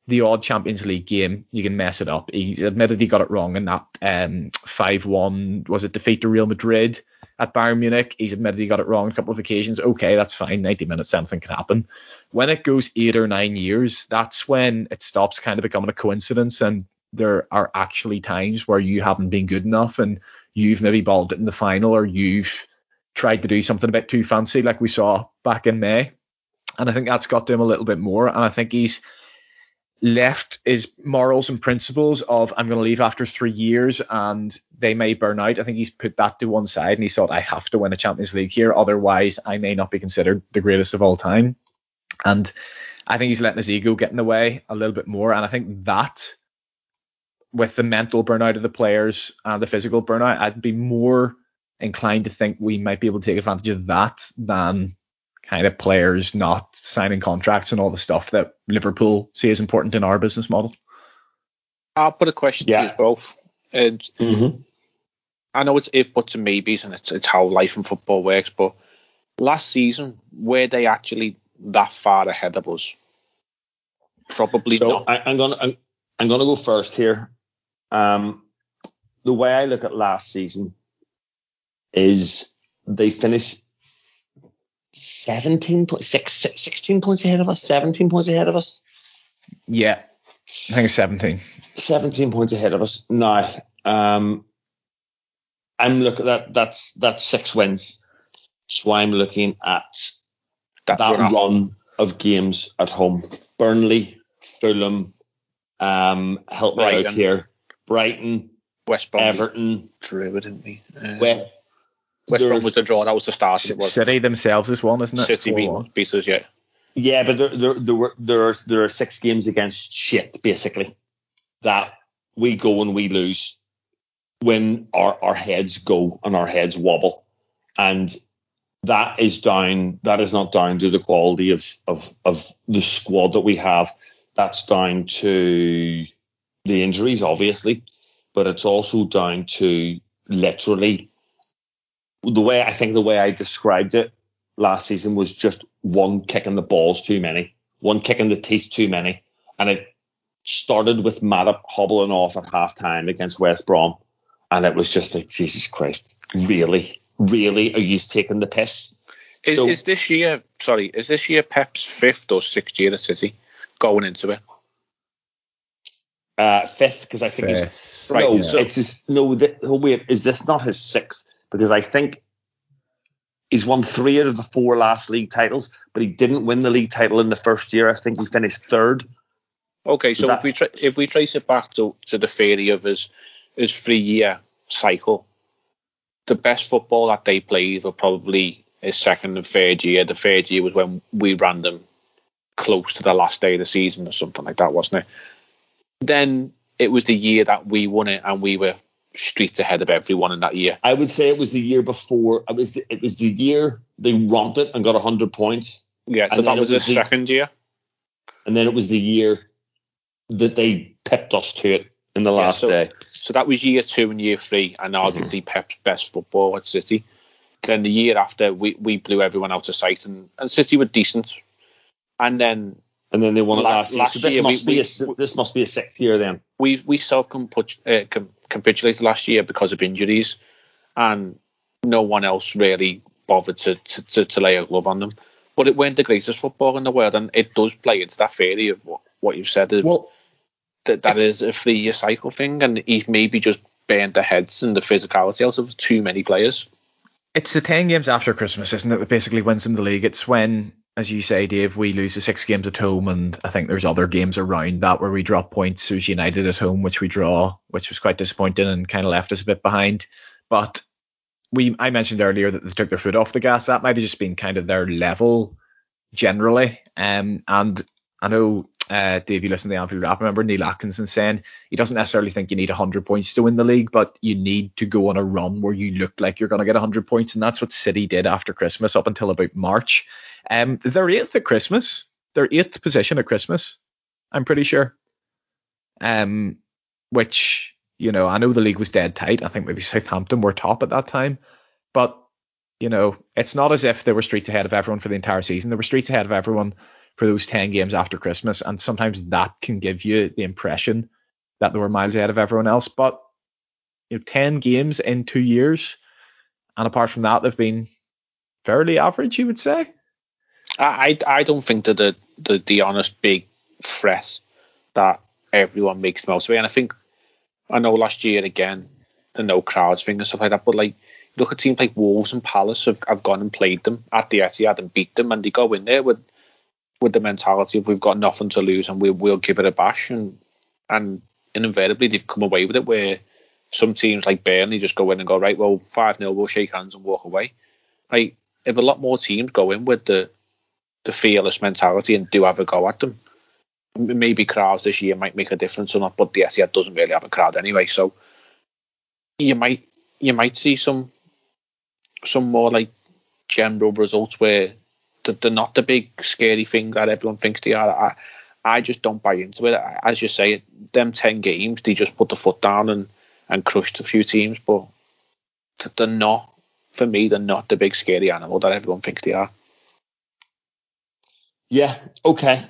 the odd Champions League game you can mess it up. He admitted he got it wrong in that um, 5-1 was it defeat to Real Madrid at Bayern Munich. He's admitted he got it wrong a couple of occasions. Okay, that's fine. 90 minutes, anything can happen. When it goes eight or nine years, that's when it stops kind of becoming a coincidence and there are actually times where you haven't been good enough and you've maybe balled it in the final or you've tried to do something a bit too fancy, like we saw back in May. And I think that's got to him a little bit more. And I think he's left his morals and principles of I'm going to leave after three years and they may burn out. I think he's put that to one side and he thought I have to win a Champions League here, otherwise I may not be considered the greatest of all time. And I think he's letting his ego get in the way a little bit more, and I think that with the mental burnout of the players and the physical burnout, I'd be more inclined to think we might be able to take advantage of that than kind of players not signing contracts and all the stuff that Liverpool see as important in our business model. I'll put a question Yeah. to you both. And Mm-hmm. I know it's if buts and maybes and it's it's how life and football works, but last season were they actually that far ahead of us? Probably So not. I, I'm gonna I'm, I'm gonna go first here. Um, the way I look at last season is they finished 17 points, six, 16 points ahead of us, 17 points ahead of us, Yeah, I think it's 17. 17 points ahead of us. Now, um, I'm looking at that's that's six wins. So I'm looking at that that run home. of games at home. Burnley, Fulham, um, help me out here. Brighton, West Brom Everton, drew didn't we? Uh, West. West Brom was the draw. That was the start. It was City themselves is one, isn't it? City beat, 4-1. beat us, yeah. Yeah, but there, there, there were there are there are six games against shit basically that we go and we lose when our our heads go and our heads wobble, and that is down. That is not down to the quality of of of the squad that we have. That's down to the injuries, obviously, but it's also down to literally the way I think the way I described it last season was just one kick in the balls too many, one kick in the teeth too many. And it started with Matip hobbling off at half time against West Brom. And it was just like, Jesus Christ, really? Really? Are you taking the piss? Is, So- is this year, sorry, is this year Pep's fifth or sixth year at City going into it? Uh, fifth, because I think he's. Fifth. Right, no, so- it's his, no, th- oh, wait, is this not his sixth? Because I think he's won three out of the four last league titles, but he didn't win the league title in the first year. I think he finished third. Okay, So so that- if we tra- if we trace it back to, to the theory of his his three year cycle, the best football that they played were probably his second and third year. The third year was when we ran them close to the last day of the season or something like that, wasn't it? Then it was the year that we won it and we were streets ahead of everyone in that year. I would say it was the year before. It was the, it was the year they romped it and got hundred points, Yeah, so And that was was the- second year. and then it was the year that they pipped us to it in the Yeah, last so- day. So that was year two and year three, and mm-hmm. arguably Pep's best football at City. Then the year after, we, we blew everyone out of sight, and, and City were decent. And then And then they won it La- last year. So this year we- must be we- this must be a sixth year then. we we self uh, com- capitulated last year because of injuries, and no one else really bothered to, to, to, to lay a glove on them. But it weren't the greatest football in the world, and it does play into that theory of what, what you've said. Of, Well, that that is a three year cycle thing, and he's maybe just burned the heads and the physicality out of too many players. It's the 10 games after Christmas, isn't it, that basically wins them the league. It's when, as you say, Dave, we lose the six games at home, and I think there's other games around that where we drop points. There's United at home, which we draw, which was quite disappointing and kind of left us a bit behind. But we, I mentioned earlier that they took their foot off the gas. That might have just been kind of their level generally. Um, and I know, uh, Dave, you listened to the Anfield Wrap. I remember Neil Atkinson saying he doesn't necessarily think you need 100 points to win the league, but you need to go on a run where you look like you're going to get 100 points. And that's what City did after Christmas up until about March. Um, they're eighth at Christmas. They're eighth position at Christmas. I'm pretty sure. Um, which you know, I know the league was dead tight. I think maybe Southampton were top at that time, but you know, it's not as if they were streets ahead of everyone for the entire season. They were streets ahead of everyone for those 10 games after Christmas, and sometimes that can give you the impression that they were miles ahead of everyone else. But you know, 10 games in two years, and apart from that, they've been fairly average, you would say. I I, don't think that the, the the honest big threat that everyone makes the most of it. And I think I know last year again, the no crowds thing and stuff like that, but like look at teams like Wolves and Palace have, have gone and played them at the Etihad and beat them, and they go in there with with the mentality of we've got nothing to lose and we will give it a bash, and and invariably they've come away with it. Where some teams like Burnley just go in and go right, well five 0 we'll shake hands and walk away. Like if a lot more teams go in with the the fearless mentality and do have a go at them. Maybe crowds this year might make a difference or not, but the Etihad doesn't really have a crowd anyway, so you might you might see some some more like general results where they're not the big scary thing that everyone thinks they are. I, I just don't buy into it. As you say, them ten games, they just put the foot down and and crushed a few teams, but they're not. For me, they're not the big scary animal that everyone thinks they are. Yeah. Okay.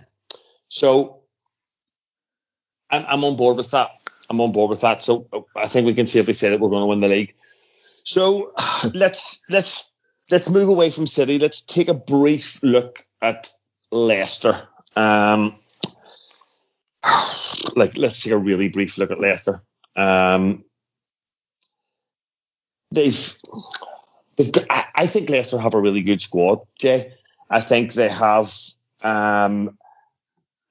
So I'm, I'm on board with that. I'm on board with that. So I think we can safely say that we're going to win the league. So let's let's let's move away from City. Let's take a brief look at Leicester. Um, like let's take a really brief look at Leicester. Um, they've, they've I, I think Leicester have a really good squad, Jay. I think they have um,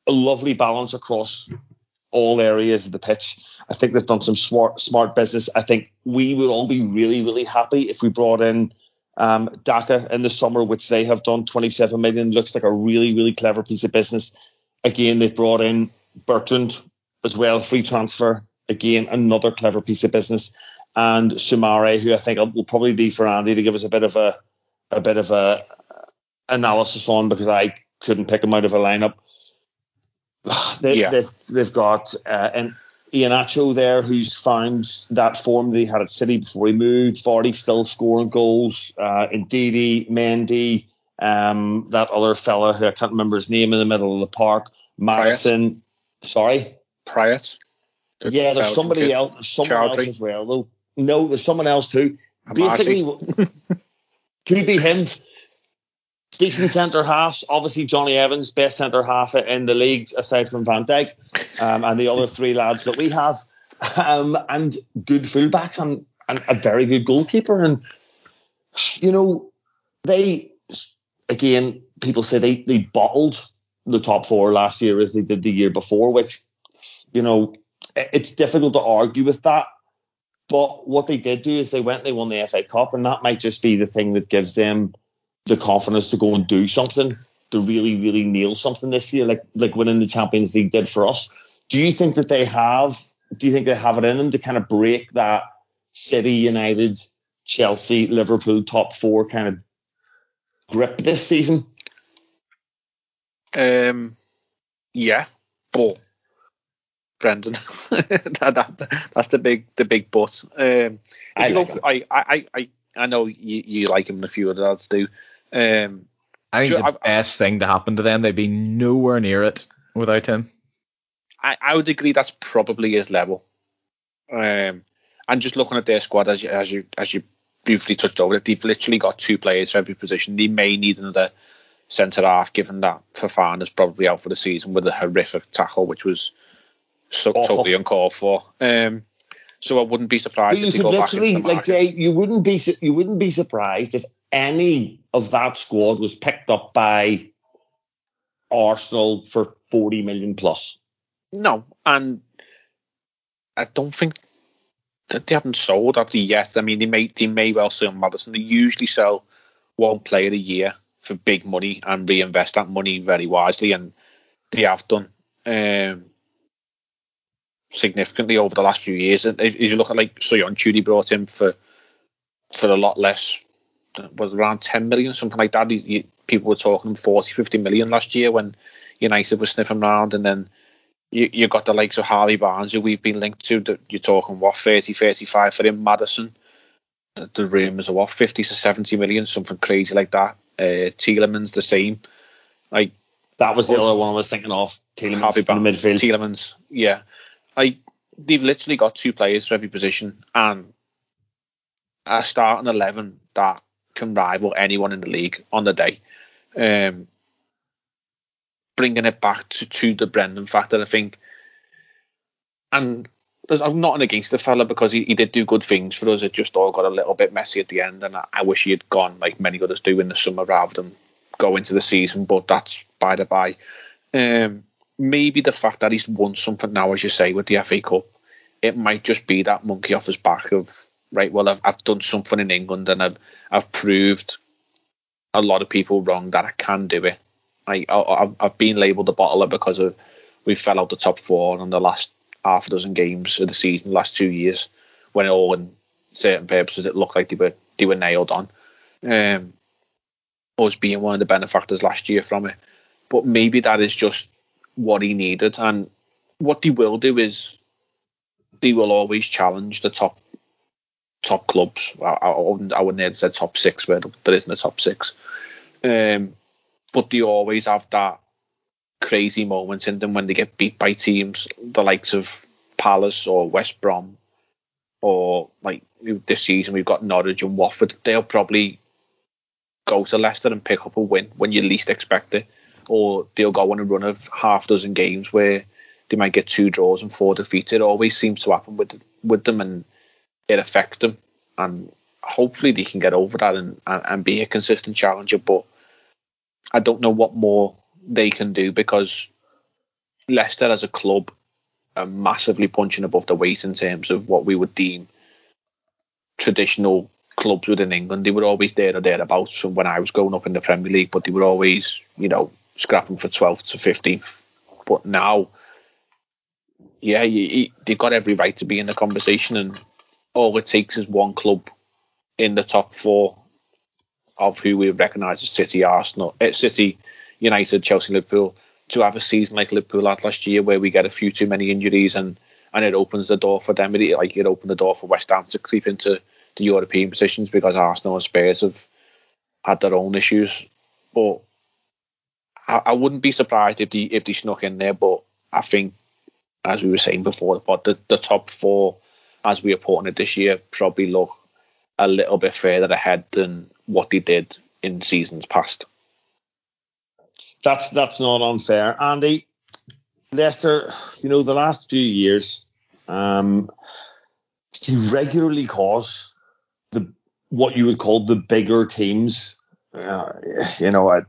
a lovely balance across all areas of the pitch. I think they've done some smart smart business. I think we would all be really really happy if we brought in um, Daka in the summer, which they have done 27 million. Looks like a really really clever piece of business. Again, they brought in Bertrand as well, free transfer. Again, another clever piece of business. And Soumaré, who I think will probably be for Andy to give us a bit of a a bit of a analysis on because I couldn't pick him out of a lineup. They, Yeah. They've they've got uh, an Iheanacho there who's found that form that he had at City before he moved. Vardy still scoring goals. Uh, Ndidi, Mendy, um, that other fella who I can't remember his name in the middle of the park. Maddison. Sorry. Praet. Yeah, there's somebody kid. else. There's someone else Choudhury. as well, though. No, there's someone else too. Basically, could be him. Decent centre halves. Obviously, Jonny Evans, best centre half in the leagues aside from Van Dijk, um, and the other three lads that we have, um, and good fullbacks and, and a very good goalkeeper. And you know, they again, people say they they bottled the top four last year as they did the year before, which you know, it's difficult to argue with that. But what they did do is they went they won the FA Cup, and that might just be the thing that gives them the confidence to go and do something, to really, really nail something this year, like like winning the Champions League did for us. Do you think that they have? Do you think they have it in them to kind of break that City, United, Chelsea, Liverpool top four kind of grip this season? Um, yeah, but Brendan, that, that, that's the big the big but. Um, I like go him. for- I, I, I, I know you, you like him and a few other lads do. Um, I think Sure, the I've- best thing to happen to them. They'd be nowhere near it without him. I, I would agree that's probably his level. Um, and just looking at their squad as you as you as you briefly touched over it, they've literally got two players for every position. They may need another centre half, given that Fofana's probably out for the season with a horrific tackle, which was so, totally uncalled for. Um, so I wouldn't be But surprised you if they could go back into literally, the like market. Jay, you wouldn't be you wouldn't be surprised if any of that squad was picked up by Arsenal for forty million plus. No, and I don't think that they haven't sold after yet. I mean, they may they may well sell Maddison. They usually sell one player a year for big money and reinvest that money very wisely, and they have done um, significantly over the last few years. And if you look at like Soyuncu, they brought him for for a lot less, was around 10 million, something like that. He, he- people were talking 40, 50 million last year when United was sniffing around, and then you you got the likes of Harvey Barnes, who we've been linked to. That you're talking what 30, 35 for him. Maddison, the, rumours are what 50 to 70 million, something crazy like that. Uh, Tielemans the same. Like That was the other one I was thinking of. Tielemans Harvey the Barnes, midfield. Tielemans, yeah. I they've literally got two players for every position and a starting eleven that can rival anyone in the league on the day. Um, bringing it back to, to the Brendan factor, I think. And I'm not against the fella because he, he did do good things for us. It just all got a little bit messy at the end, and I, I wish he had gone like many others do in the summer rather than go into the season. But that's by the by. Um, maybe the fact that he's won something now, as you say, with the FA Cup, it might just be that monkey off his back of right. Well, I've I've done something in England and I've I've proved a lot of people wrong that I can do it I, I I've been labelled a bottler because of we fell out the top four on the last half a dozen games of the season, last two years, when all in certain purposes it looked like they were they were nailed on. Um, us being one of the benefactors last year from it, but maybe that is just what he needed, and what they will do is they will always challenge the top top clubs. I, I wouldn't I wouldn't have said top six, where there isn't a top six. Um, but they always have that crazy moment in them when they get beat by teams the likes of Palace or West Brom or like this season we've got Norwich and Watford. They'll probably go to Leicester and pick up a win when you least expect it, or they'll go on a run of half dozen games where they might get two draws and four defeats. It always seems to happen with with them, and it affects them. And hopefully they can get over that and, and, and be a consistent challenger. But I don't know what more they can do because Leicester as a club are massively punching above the weight in terms of what we would deem traditional clubs within England. They were always there or thereabouts when I was growing up in the Premier League, but they were always, you know, scrapping for 12th to 15th. But now, yeah, you, they've got every right to be in the conversation, and all it takes is one club in the top four of who we recognise as City, Arsenal, uh, City, United, Chelsea, Liverpool to have a season like Liverpool had last year, where we get a few too many injuries and and it opens the door for them. It, like it opened the door for West Ham to creep into the European positions because Arsenal and Spurs have had their own issues. But I, I wouldn't be surprised if they if they snuck in there. But I think, as we were saying before, but the, the top four, as we are putting it this year, probably look a little bit further ahead than what they did in seasons past. That's that's not unfair, Andy. Leicester, you know, the last few years, um, they regularly cause the what you would call the bigger teams. Uh, you know, I,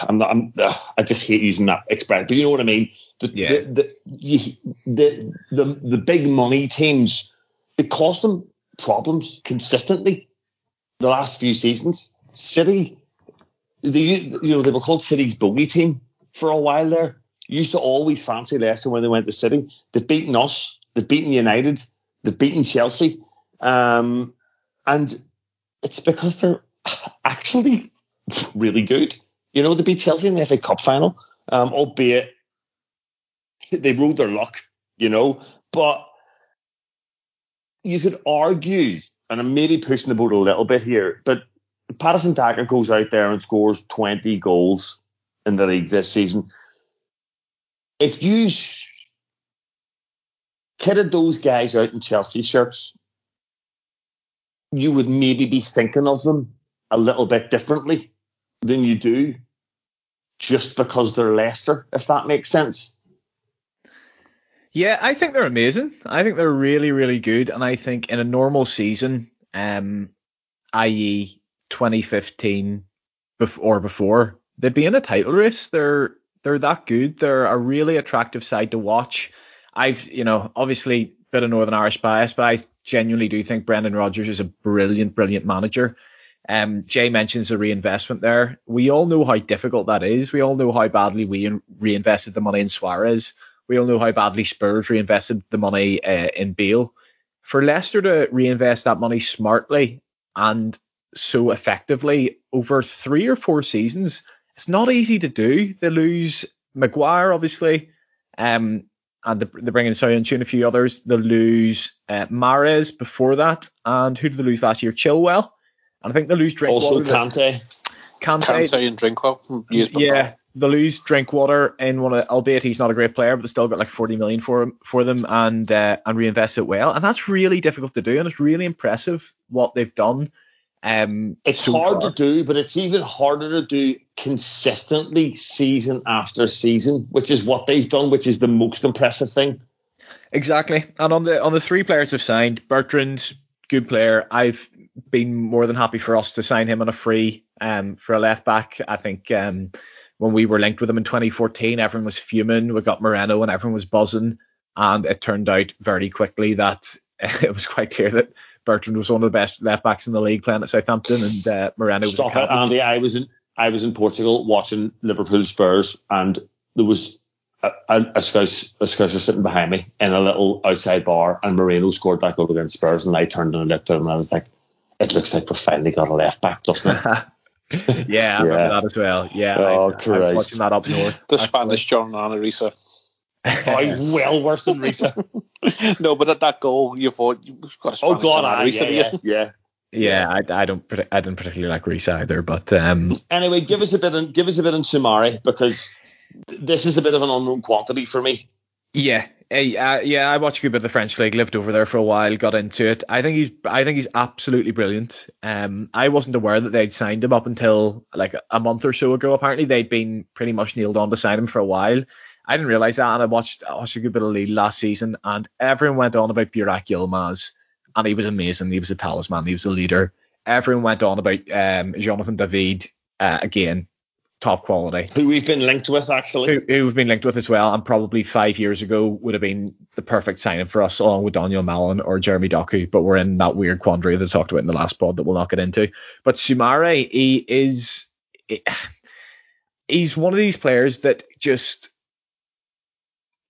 I'm not. I'm, uh, I just hate using that expression, but you know what I mean. The, yeah. the, the, the, the, the big money teams, it caused them problems consistently the last few seasons. City, the you know they were called City's bogey team for a while there. Used to always fancy Leicester when they went to City. They've beaten us. They've beaten United. They've beaten Chelsea. Um, and it's because they're actually really good. You know, they beat Chelsea in the FA Cup final, um, albeit they ruled their luck, you know. But you could argue, and I'm maybe pushing the boat a little bit here, but Patson Daka goes out there and scores 20 goals in the league this season. If you kitted those guys out in Chelsea shirts, you would maybe be thinking of them a little bit differently than you do just because they're Leicester, if that makes sense. Yeah, I think they're amazing. I think they're really, really good. And I think in a normal season, um, i.e., 2015 or before, they'd be in a title race. They're they're that good. They're a really attractive side to watch. I've you know obviously bit of Northern Irish bias, but I genuinely do think Brendan Rodgers is a brilliant, brilliant manager. Um, Jay mentions the reinvestment there. We all know how difficult that is. We all know how badly we reinvested the money in Suarez. We all know how badly Spurs reinvested the money uh, in Bale. For Leicester to reinvest that money smartly and so effectively over three or four seasons, it's not easy to do. They lose Maguire, obviously, um, and they bring in Soyuncu and a few others. They lose uh, Mahrez before that, and who did they lose last year? Chilwell, and I think they lose Drinkwater. Also Kante. Kante, Kante and Drinkwell. Hmm, yeah, they lose Drinkwater in one of, albeit he's not a great player, but they still got like 40 million for him, for them and uh, and reinvest it well, and that's really difficult to do, and it's really impressive what they've done. Um, it's so hard far. to do, but it's even harder to do consistently season after season, which is what they've done, which is the most impressive thing. Exactly. And on the on the three players have signed, Bertrand, good player. I've been more than happy for us to sign him on a free um, for a left back. I think um, when we were linked with him in 2014, everyone was fuming. We got Moreno and everyone was buzzing. And it turned out very quickly that it was quite clear that Bertrand was one of the best left backs in the league playing at Southampton, and uh, Moreno Stop was. Stop it, Andy! I was in I was in Portugal watching Liverpool Spurs, and there was a, a, a, Scouse, a Scouser sitting behind me in a little outside bar, and Moreno scored that goal against Spurs, and I turned and looked at him, and I was like, "It looks like we've finally got a left back, doesn't it?" yeah, I remember that as well. Yeah, oh, I, I was watching that up north. The Spanish John Riise. oh, well worse than Riise. no, but at that goal, you thought you've got a Spanish Oh God, John I, Riise, yeah, yeah, yeah. Yeah, I, I don't I didn't particularly like Reese either, but um, Anyway, give us a bit on give us a bit on Soumaré because th- this is a bit of an unknown quantity for me. yeah, uh, yeah, I watched a bit of the French league, lived over there for a while, got into it. I think he's I think he's absolutely brilliant. Um, I wasn't aware that they'd signed him up until like a month or so ago. Apparently, they'd been pretty much nailed on to sign him for a while. I didn't realize that, and I watched I watched a good bit of league last season, and everyone went on about Burak Yilmaz, and he was amazing. He was a talisman. He was a leader. Everyone went on about um, Jonathan David uh, again, top quality. Who we've been linked with actually. Who, we've been linked with as well, and probably five years ago would have been the perfect signing for us, along with Donyell Malen or Jeremy Doku. But we're in that weird quandary that I talked about in the last pod that we'll not get into. But Soumaré, he is, he's one of these players that just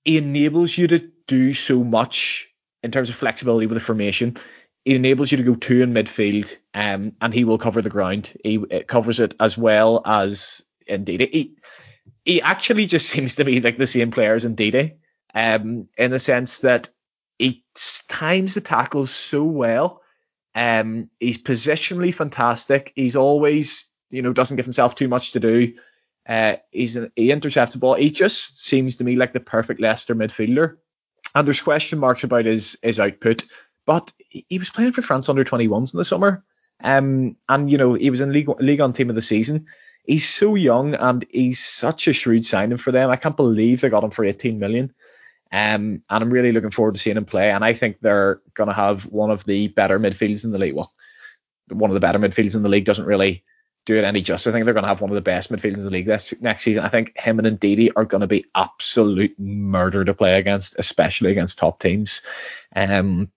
he enables you to do so much in terms of flexibility with the formation. He enables you to go two in midfield, um, and he will cover the ground. He it covers it as well as indeed. He, he actually just seems to be like the same player as Ndidi, um, in the sense that he times the tackles so well. Um, he's positionally fantastic. He's always, you know, doesn't give himself too much to do. Uh, he's an, he intercepts the ball. He just seems to me like the perfect Leicester midfielder. And there's question marks about his his output, but he, he was playing for France under 21s in the summer. Um, and you know he was in league league on team of the season. He's so young and he's such a shrewd signing for them. I can't believe they got him for 18 million. Um, and I'm really looking forward to seeing him play. And I think they're going to have one of the better midfields in the league. Well, one of the better midfields in the league doesn't really do it any justice. I think they're going to have one of the best midfielders in the league this next season. I think him and Ndidi are going to be absolute murder to play against, especially against top teams. Um,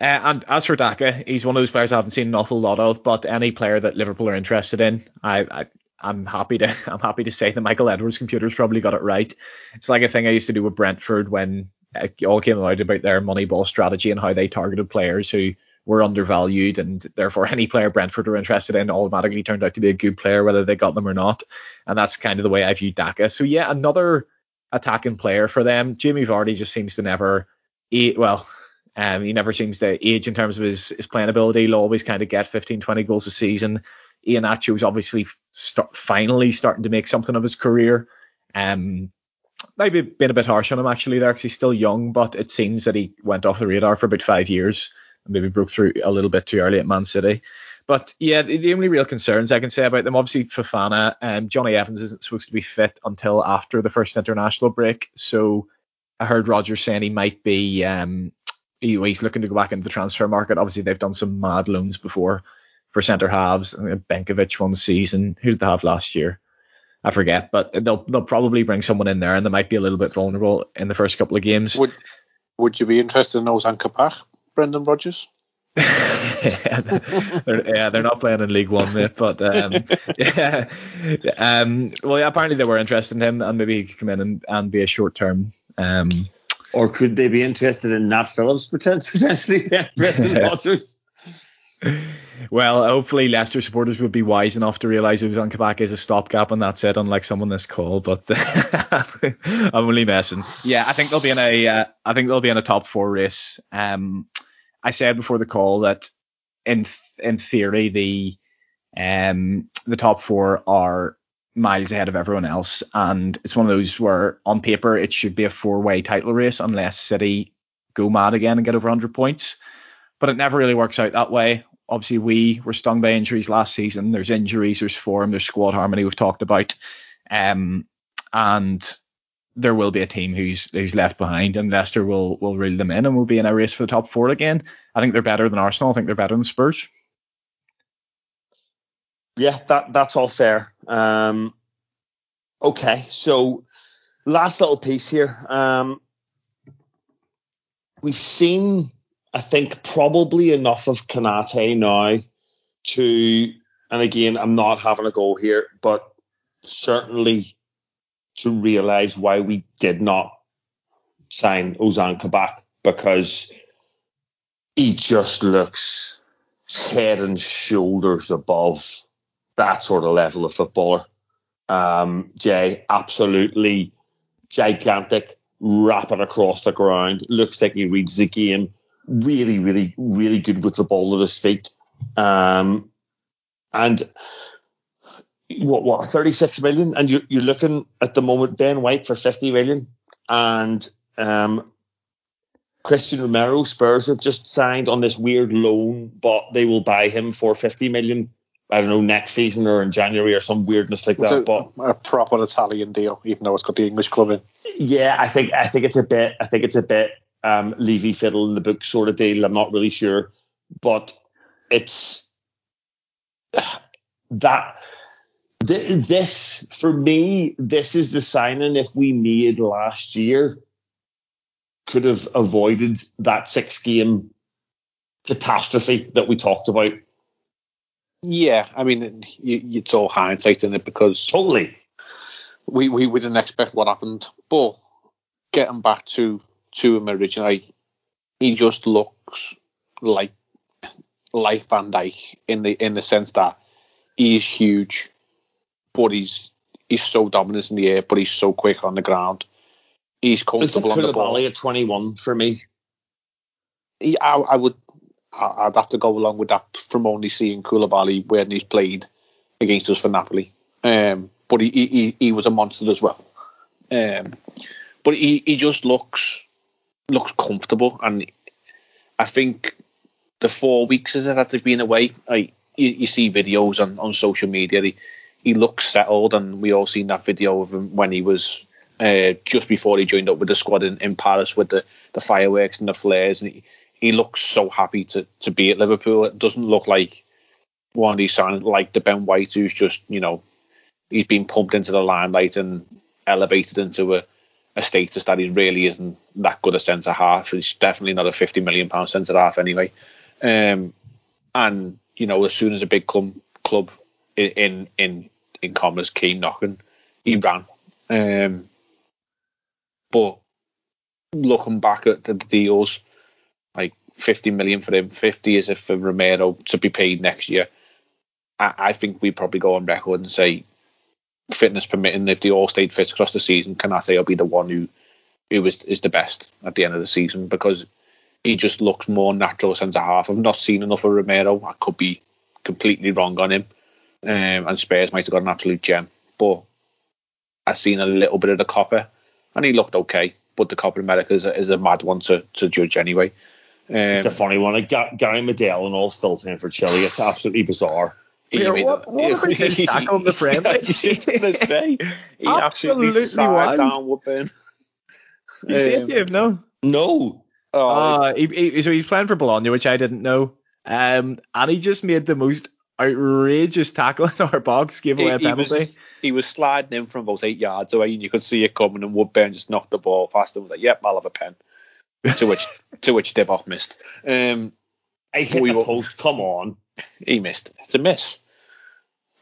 uh, and as for Daka, he's one of those players I haven't seen an awful lot of, but any player that Liverpool are interested in, I, I I'm happy to I'm happy to say that Michael Edwards' computer's probably got it right. It's like a thing I used to do with Brentford when it all came out about their Moneyball strategy and how they targeted players who were undervalued and therefore any player Brentford were interested in automatically turned out to be a good player whether they got them or not. And that's kind of the way I view Daka. So yeah, another attacking player for them. Jamie Vardy just seems to never eat well, um, he never seems to age in terms of his, his playing ability. He'll always kind of get 15, 20 goals a season. Ian is obviously start, finally starting to make something of his career. Um, maybe been a bit harsh on him actually there because he's still young, but it seems that he went off the radar for about five years and maybe broke through a little bit too early at Man City. But yeah, the, the only real concerns I can say about them, obviously Fofana, um, Jonny Evans isn't supposed to be fit until after the first international break. So I heard Roger saying he might be, um, he, he's looking to go back into the transfer market. Obviously they've done some mad loans before for centre halves. Benkovic one season. Who did they have last year? I forget, but they'll they'll probably bring someone in there, and they might be a little bit vulnerable in the first couple of games. Would Would you be interested in Ozan Kabak, Brendan Rodgers? yeah, they're, yeah, they're not playing in League One, mate. But um, yeah, um, well, yeah, apparently they were interested in him, and maybe he could come in and, and be a short term. Um, or could they be interested in Nat Phillips potentially? Brendan Rodgers. Well, hopefully Leicester supporters would be wise enough to realise Ozan Kabak is a stopgap and that's it, unlike someone this call. But I'm only messing. Yeah, I think they'll be in a. Uh, I think they'll be in a top four race. Um, I said before the call that in in theory the um the top four are miles ahead of everyone else, and it's one of those where on paper it should be a four way title race unless City go mad again and get over 100 points. But it never really works out that way obviously we were stung by injuries last season. There's injuries, there's form, there's squad harmony we've talked about, um, and there will be a team who's who's left behind, and Leicester will will reel them in, and we'll be in a race for the top four again. I think they're better than Arsenal. I think they're better than Spurs. Yeah, that that's all fair. Um, okay, so last little piece here. Um, we've seen I think probably enough of Konaté now to, and again, I'm not having a go here, but certainly to realize why we did not sign Ozan Kabak because he just looks head and shoulders above that sort of level of footballer. Um, Jay, absolutely gigantic, rapid across the ground, looks like he reads the game. Really, really, really good with the ball at his feet. Um, and what, what, 36 million? And you're, you're looking at the moment Ben White for 50 million. And um, Cristian Romero, Spurs have just signed on this weird loan, but they will buy him for 50 million. I don't know next season or in January or some weirdness like that. a, but a proper Italian deal, even though it's got the English club in. yeah, I think I think it's a bit I think it's a bit um, Levy fiddle in the book sort of deal. I'm not really sure, but it's that th- this for me. This is the signing if we made last year could have avoided that six game catastrophe that we talked about. Yeah, I mean, you, it's all hindsight in it because Totally. we, we, we didn't expect what happened. But getting back to to him originally, he just looks like like Van Dijk in the in the sense that he's huge, but he's he's so dominant in the air, but he's so quick on the ground. He's comfortable on the ball. At 21 for me. He, I, I would I'd have to go along with that from only seeing Koulibaly when he's played against us for Napoli. Um, but he, he he was a monster as well. Um, but he, he just looks looks comfortable, and I think the four weeks is it that they've been away. I you, you see videos on, on social media. He he looks settled, and we all seen that video of him when he was uh, just before he joined up with the squad in, in Paris with the, the fireworks and the flares, and he, he looks so happy to, to be at Liverpool. It doesn't look like one of these signs like the Ben White, who's just you know he's been pumped into the limelight and elevated into a, a status that he really isn't that good a centre half. He's definitely not a fifty million pound centre half anyway. Um, and you know, as soon as a big club club in in in commas came knocking, he ran. Um, but looking back at the deals, like 50 million for him, 50 is if for Romero to be paid next year. I, I think we probably go on record and say, fitness permitting, if they all stayed fit across the season, Konaté will be the one who who is is the best at the end of the season because he just looks more natural centre half. I've not seen enough of Romero. I could be completely wrong on him, um, and Spurs might have got an absolute gem, but I've seen a little bit of the Copa, and he looked okay. But the Copa América is a, is a mad one to, to judge anyway. Um, It's a funny one. Gary Medel and all still playing for Chile. It's absolutely bizarre. he Yeah, made what- a- what about his tackle in the friendly? I was gonna say, he absolutely Absolutely sat wild. down Woodburn. You see it, Um, Dave? No. No. Oh, Uh, he, he, so he's playing for Bologna, which I didn't know. Um, and he just made the most outrageous tackle in our box, gave away a he, he penalty. was he was sliding in from about eight yards away, and you could see it coming. And Woodburn just knocked the ball past him. Was like, "Yep, I'll have a pen." to which to which Divock missed. Um, I hit We the will- post. Come on. He missed. It's a miss.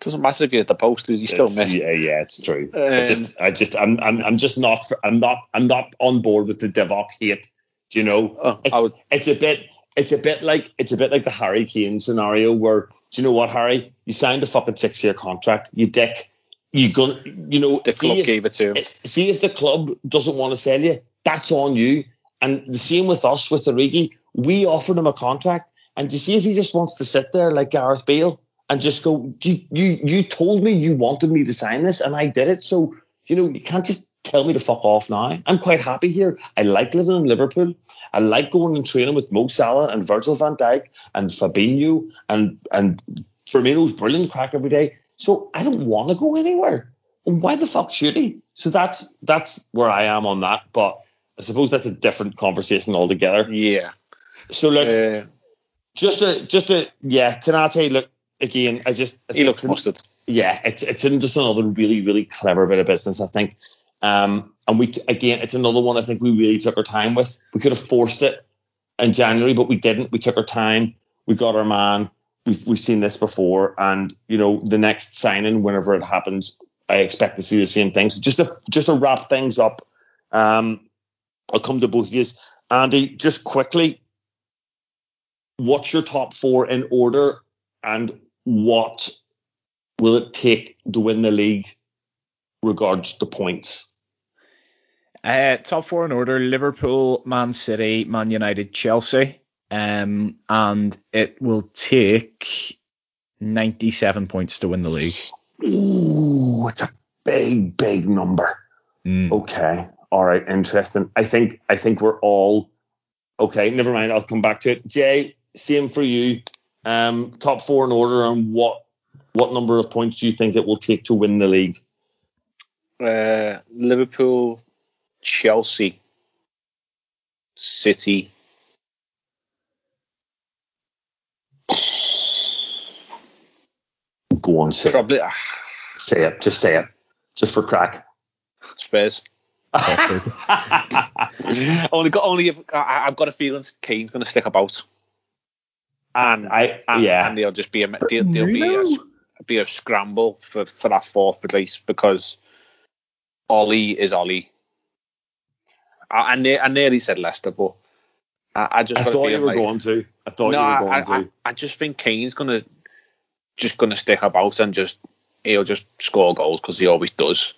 Doesn't matter if you hit the post; you still It's- miss. Yeah, yeah, it's true. I Um, just, I just, I'm, I'm, I'm just not, I'm not, I'm not on board with the Divock hate. Do you know? Oh, It's, I would, it's a bit, it's a bit like, it's a bit like the Harry Kane scenario where, do you know what, Harry? You signed a fucking six-year contract. You dick. You gonna, you know, the club if- gave it to him. see if the club doesn't want to sell you, that's on you. And the same with us with Origi. We offered him a contract, and to see if he just wants to sit there like Gareth Bale and just go, you, you, you told me you wanted me to sign this, and I did it. So you know you can't just tell me to fuck off now. I'm quite happy here. I like living in Liverpool. I like going and training with Mo Salah and Virgil van Dijk and Fabinho and and Firmino's brilliant crack every day. So I don't want to go anywhere. And why the fuck should he? So that's that's where I am on that. But I suppose that's a different conversation altogether. Yeah. So look, Uh, just a just a yeah, Konaté. Look again. I just he looks mustard. yeah, it's it's in just another really really clever bit of business, I think. Um, and we again, it's another one I think we really took our time with. We could have forced it in January, but we didn't. We took our time. We got our man. We've we've seen this before, and you know the next signing, whenever it happens, I expect to see the same things. So just to just to wrap things up, um, I'll come to both of you. Andy, just quickly, what's your top four in order, and what will it take to win the league, regards to points? Uh, top four in order: Liverpool, Man City, Man United, Chelsea. Um, and it will take 97 points to win the league. Ooh, it's a big, big number. Mm. Okay. All right. Interesting. I think I think we're all okay. Never mind. I'll come back to it. Jay, same for you. Um, top four in order, and what what number of points do you think it will take to win the league? Uh, Liverpool, Chelsea, City. Go on, say it. Probably ah, Say it. Just say it. Just for crack. Spurs. only got only if I, I've got a feeling Kane's going to stick about, and I and, yeah. and there'll just be a there'll, there'll be a, be a scramble for for that fourth place because Ollie is Ollie. I, I, ne- I nearly said Leicester, but I, I just I thought you were like, going to. I thought no, you were going I, to. I, I just think Kane's gonna just gonna stick about and just he'll just score goals because he always does,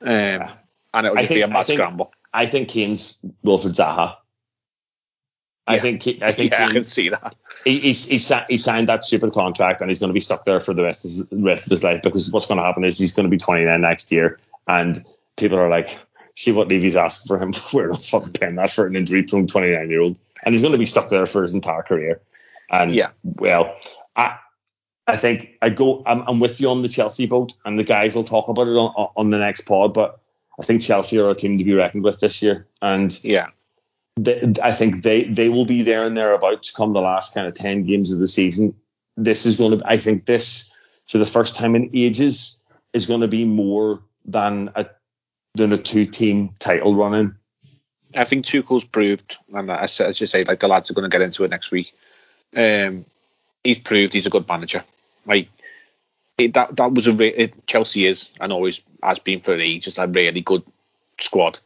um, and it'll just think- be a mad think- scramble. I think Kane's Wilfried Zaha. I Yeah. think I think yeah, I can see that. he, he, sa- he signed that super contract and he's going to be stuck there for the rest of his, rest of his life because what's going to happen is he's going to be 29 next year and people are like, see what Levy's asking for him. We're not fucking paying that for an injury prone 29 year old. And he's going to be stuck there for his entire career. And Yeah. well, I I think I go, I'm, I'm with you on the Chelsea boat and the guys will talk about it on, on the next pod, but I think Chelsea are a team to be reckoned with this year. And Yeah, they, I think they they will be there and thereabouts come the last kind of ten games of the season. This is going to, I think, this for the first time in ages is going to be more than a than a two team title running. I think Tuchel's proved, and as, as you say, like the lads are going to get into it next week. Um, he's proved he's a good manager. Like it, that, that was a re- it, Chelsea is and always has been for ages a really good squad.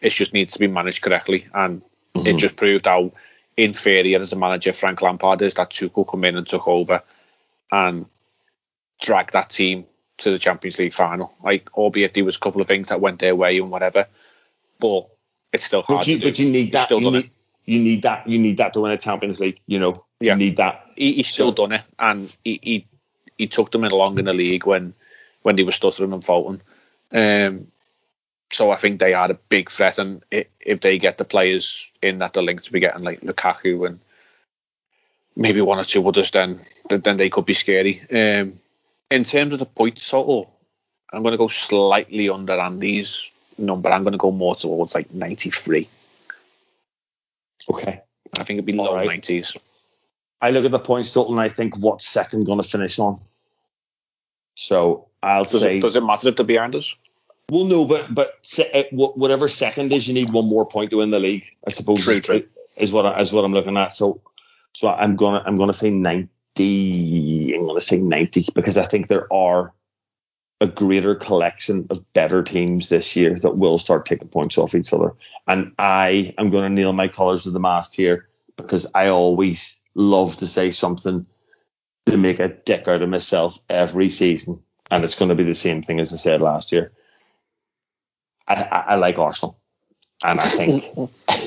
It just needs to be managed correctly, and it Mhm. just proved how inferior as a manager Frank Lampard is. That Tuchel come in and took over and dragged that team to the Champions League final. Like, albeit there was a couple of things that went their way and whatever, but it's still hard But you but you need that. You need, it. you need that. You need that to win a Champions League. You know. Yeah. You need that. he, he's still So- done it, and he, he he took them along in the league when when they were stuttering and faulting. Um, so I think they are a big threat, and if they get the players in that they're linked to be getting like Lukaku and maybe one or two others, then then they could be scary. Um, in terms of the points total, I'm going to go slightly under Andy's number. I'm going to go more towards like 93. Okay. I think it'd be low right. 90s. I look at the points total and I think what's second going to finish on. So I'll Does say it, does it matter if they're behind us? Well, no, but but uh, wh- whatever second is, you need one more point to win the league. I suppose True, is, true. is what I, is what I'm looking at. So so I'm gonna I'm gonna say ninety. I'm gonna say ninety because I think there are a greater collection of better teams this year that will start taking points off each other. And I am gonna nail my colours to the mast here because I always love to say something to make a dick out of myself every season, and it's going to be the same thing as I said last year. I, I, I like Arsenal, and I think,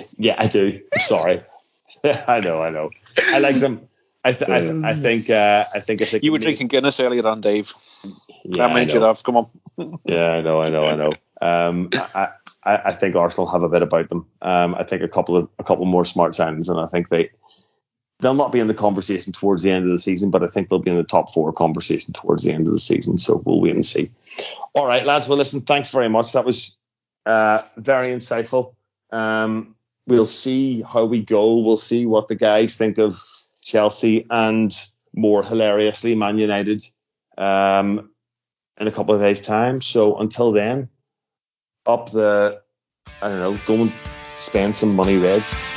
yeah, I do. I'm sorry, I know, I know. I like them. I, th- I, th- I think, uh, I think if they You were drinking Guinness earlier on, Dave. yeah, How I many you know. have? Come on. Yeah, I know, I know, I know. Um, I, I, I think Arsenal have a bit about them. Um, I think a couple of a couple more smart signings, and I think they they'll not be in the conversation towards the end of the season, but I think they'll be in the top four conversation towards the end of the season. So we'll wait and see. All right, lads. Well, listen, thanks very much. That was uh, very insightful. Um, we'll see how we go. We'll see what the guys think of Chelsea and more hilariously Man United um, in a couple of days' time. So until then, up the I don't know, go and spend some money, Reds.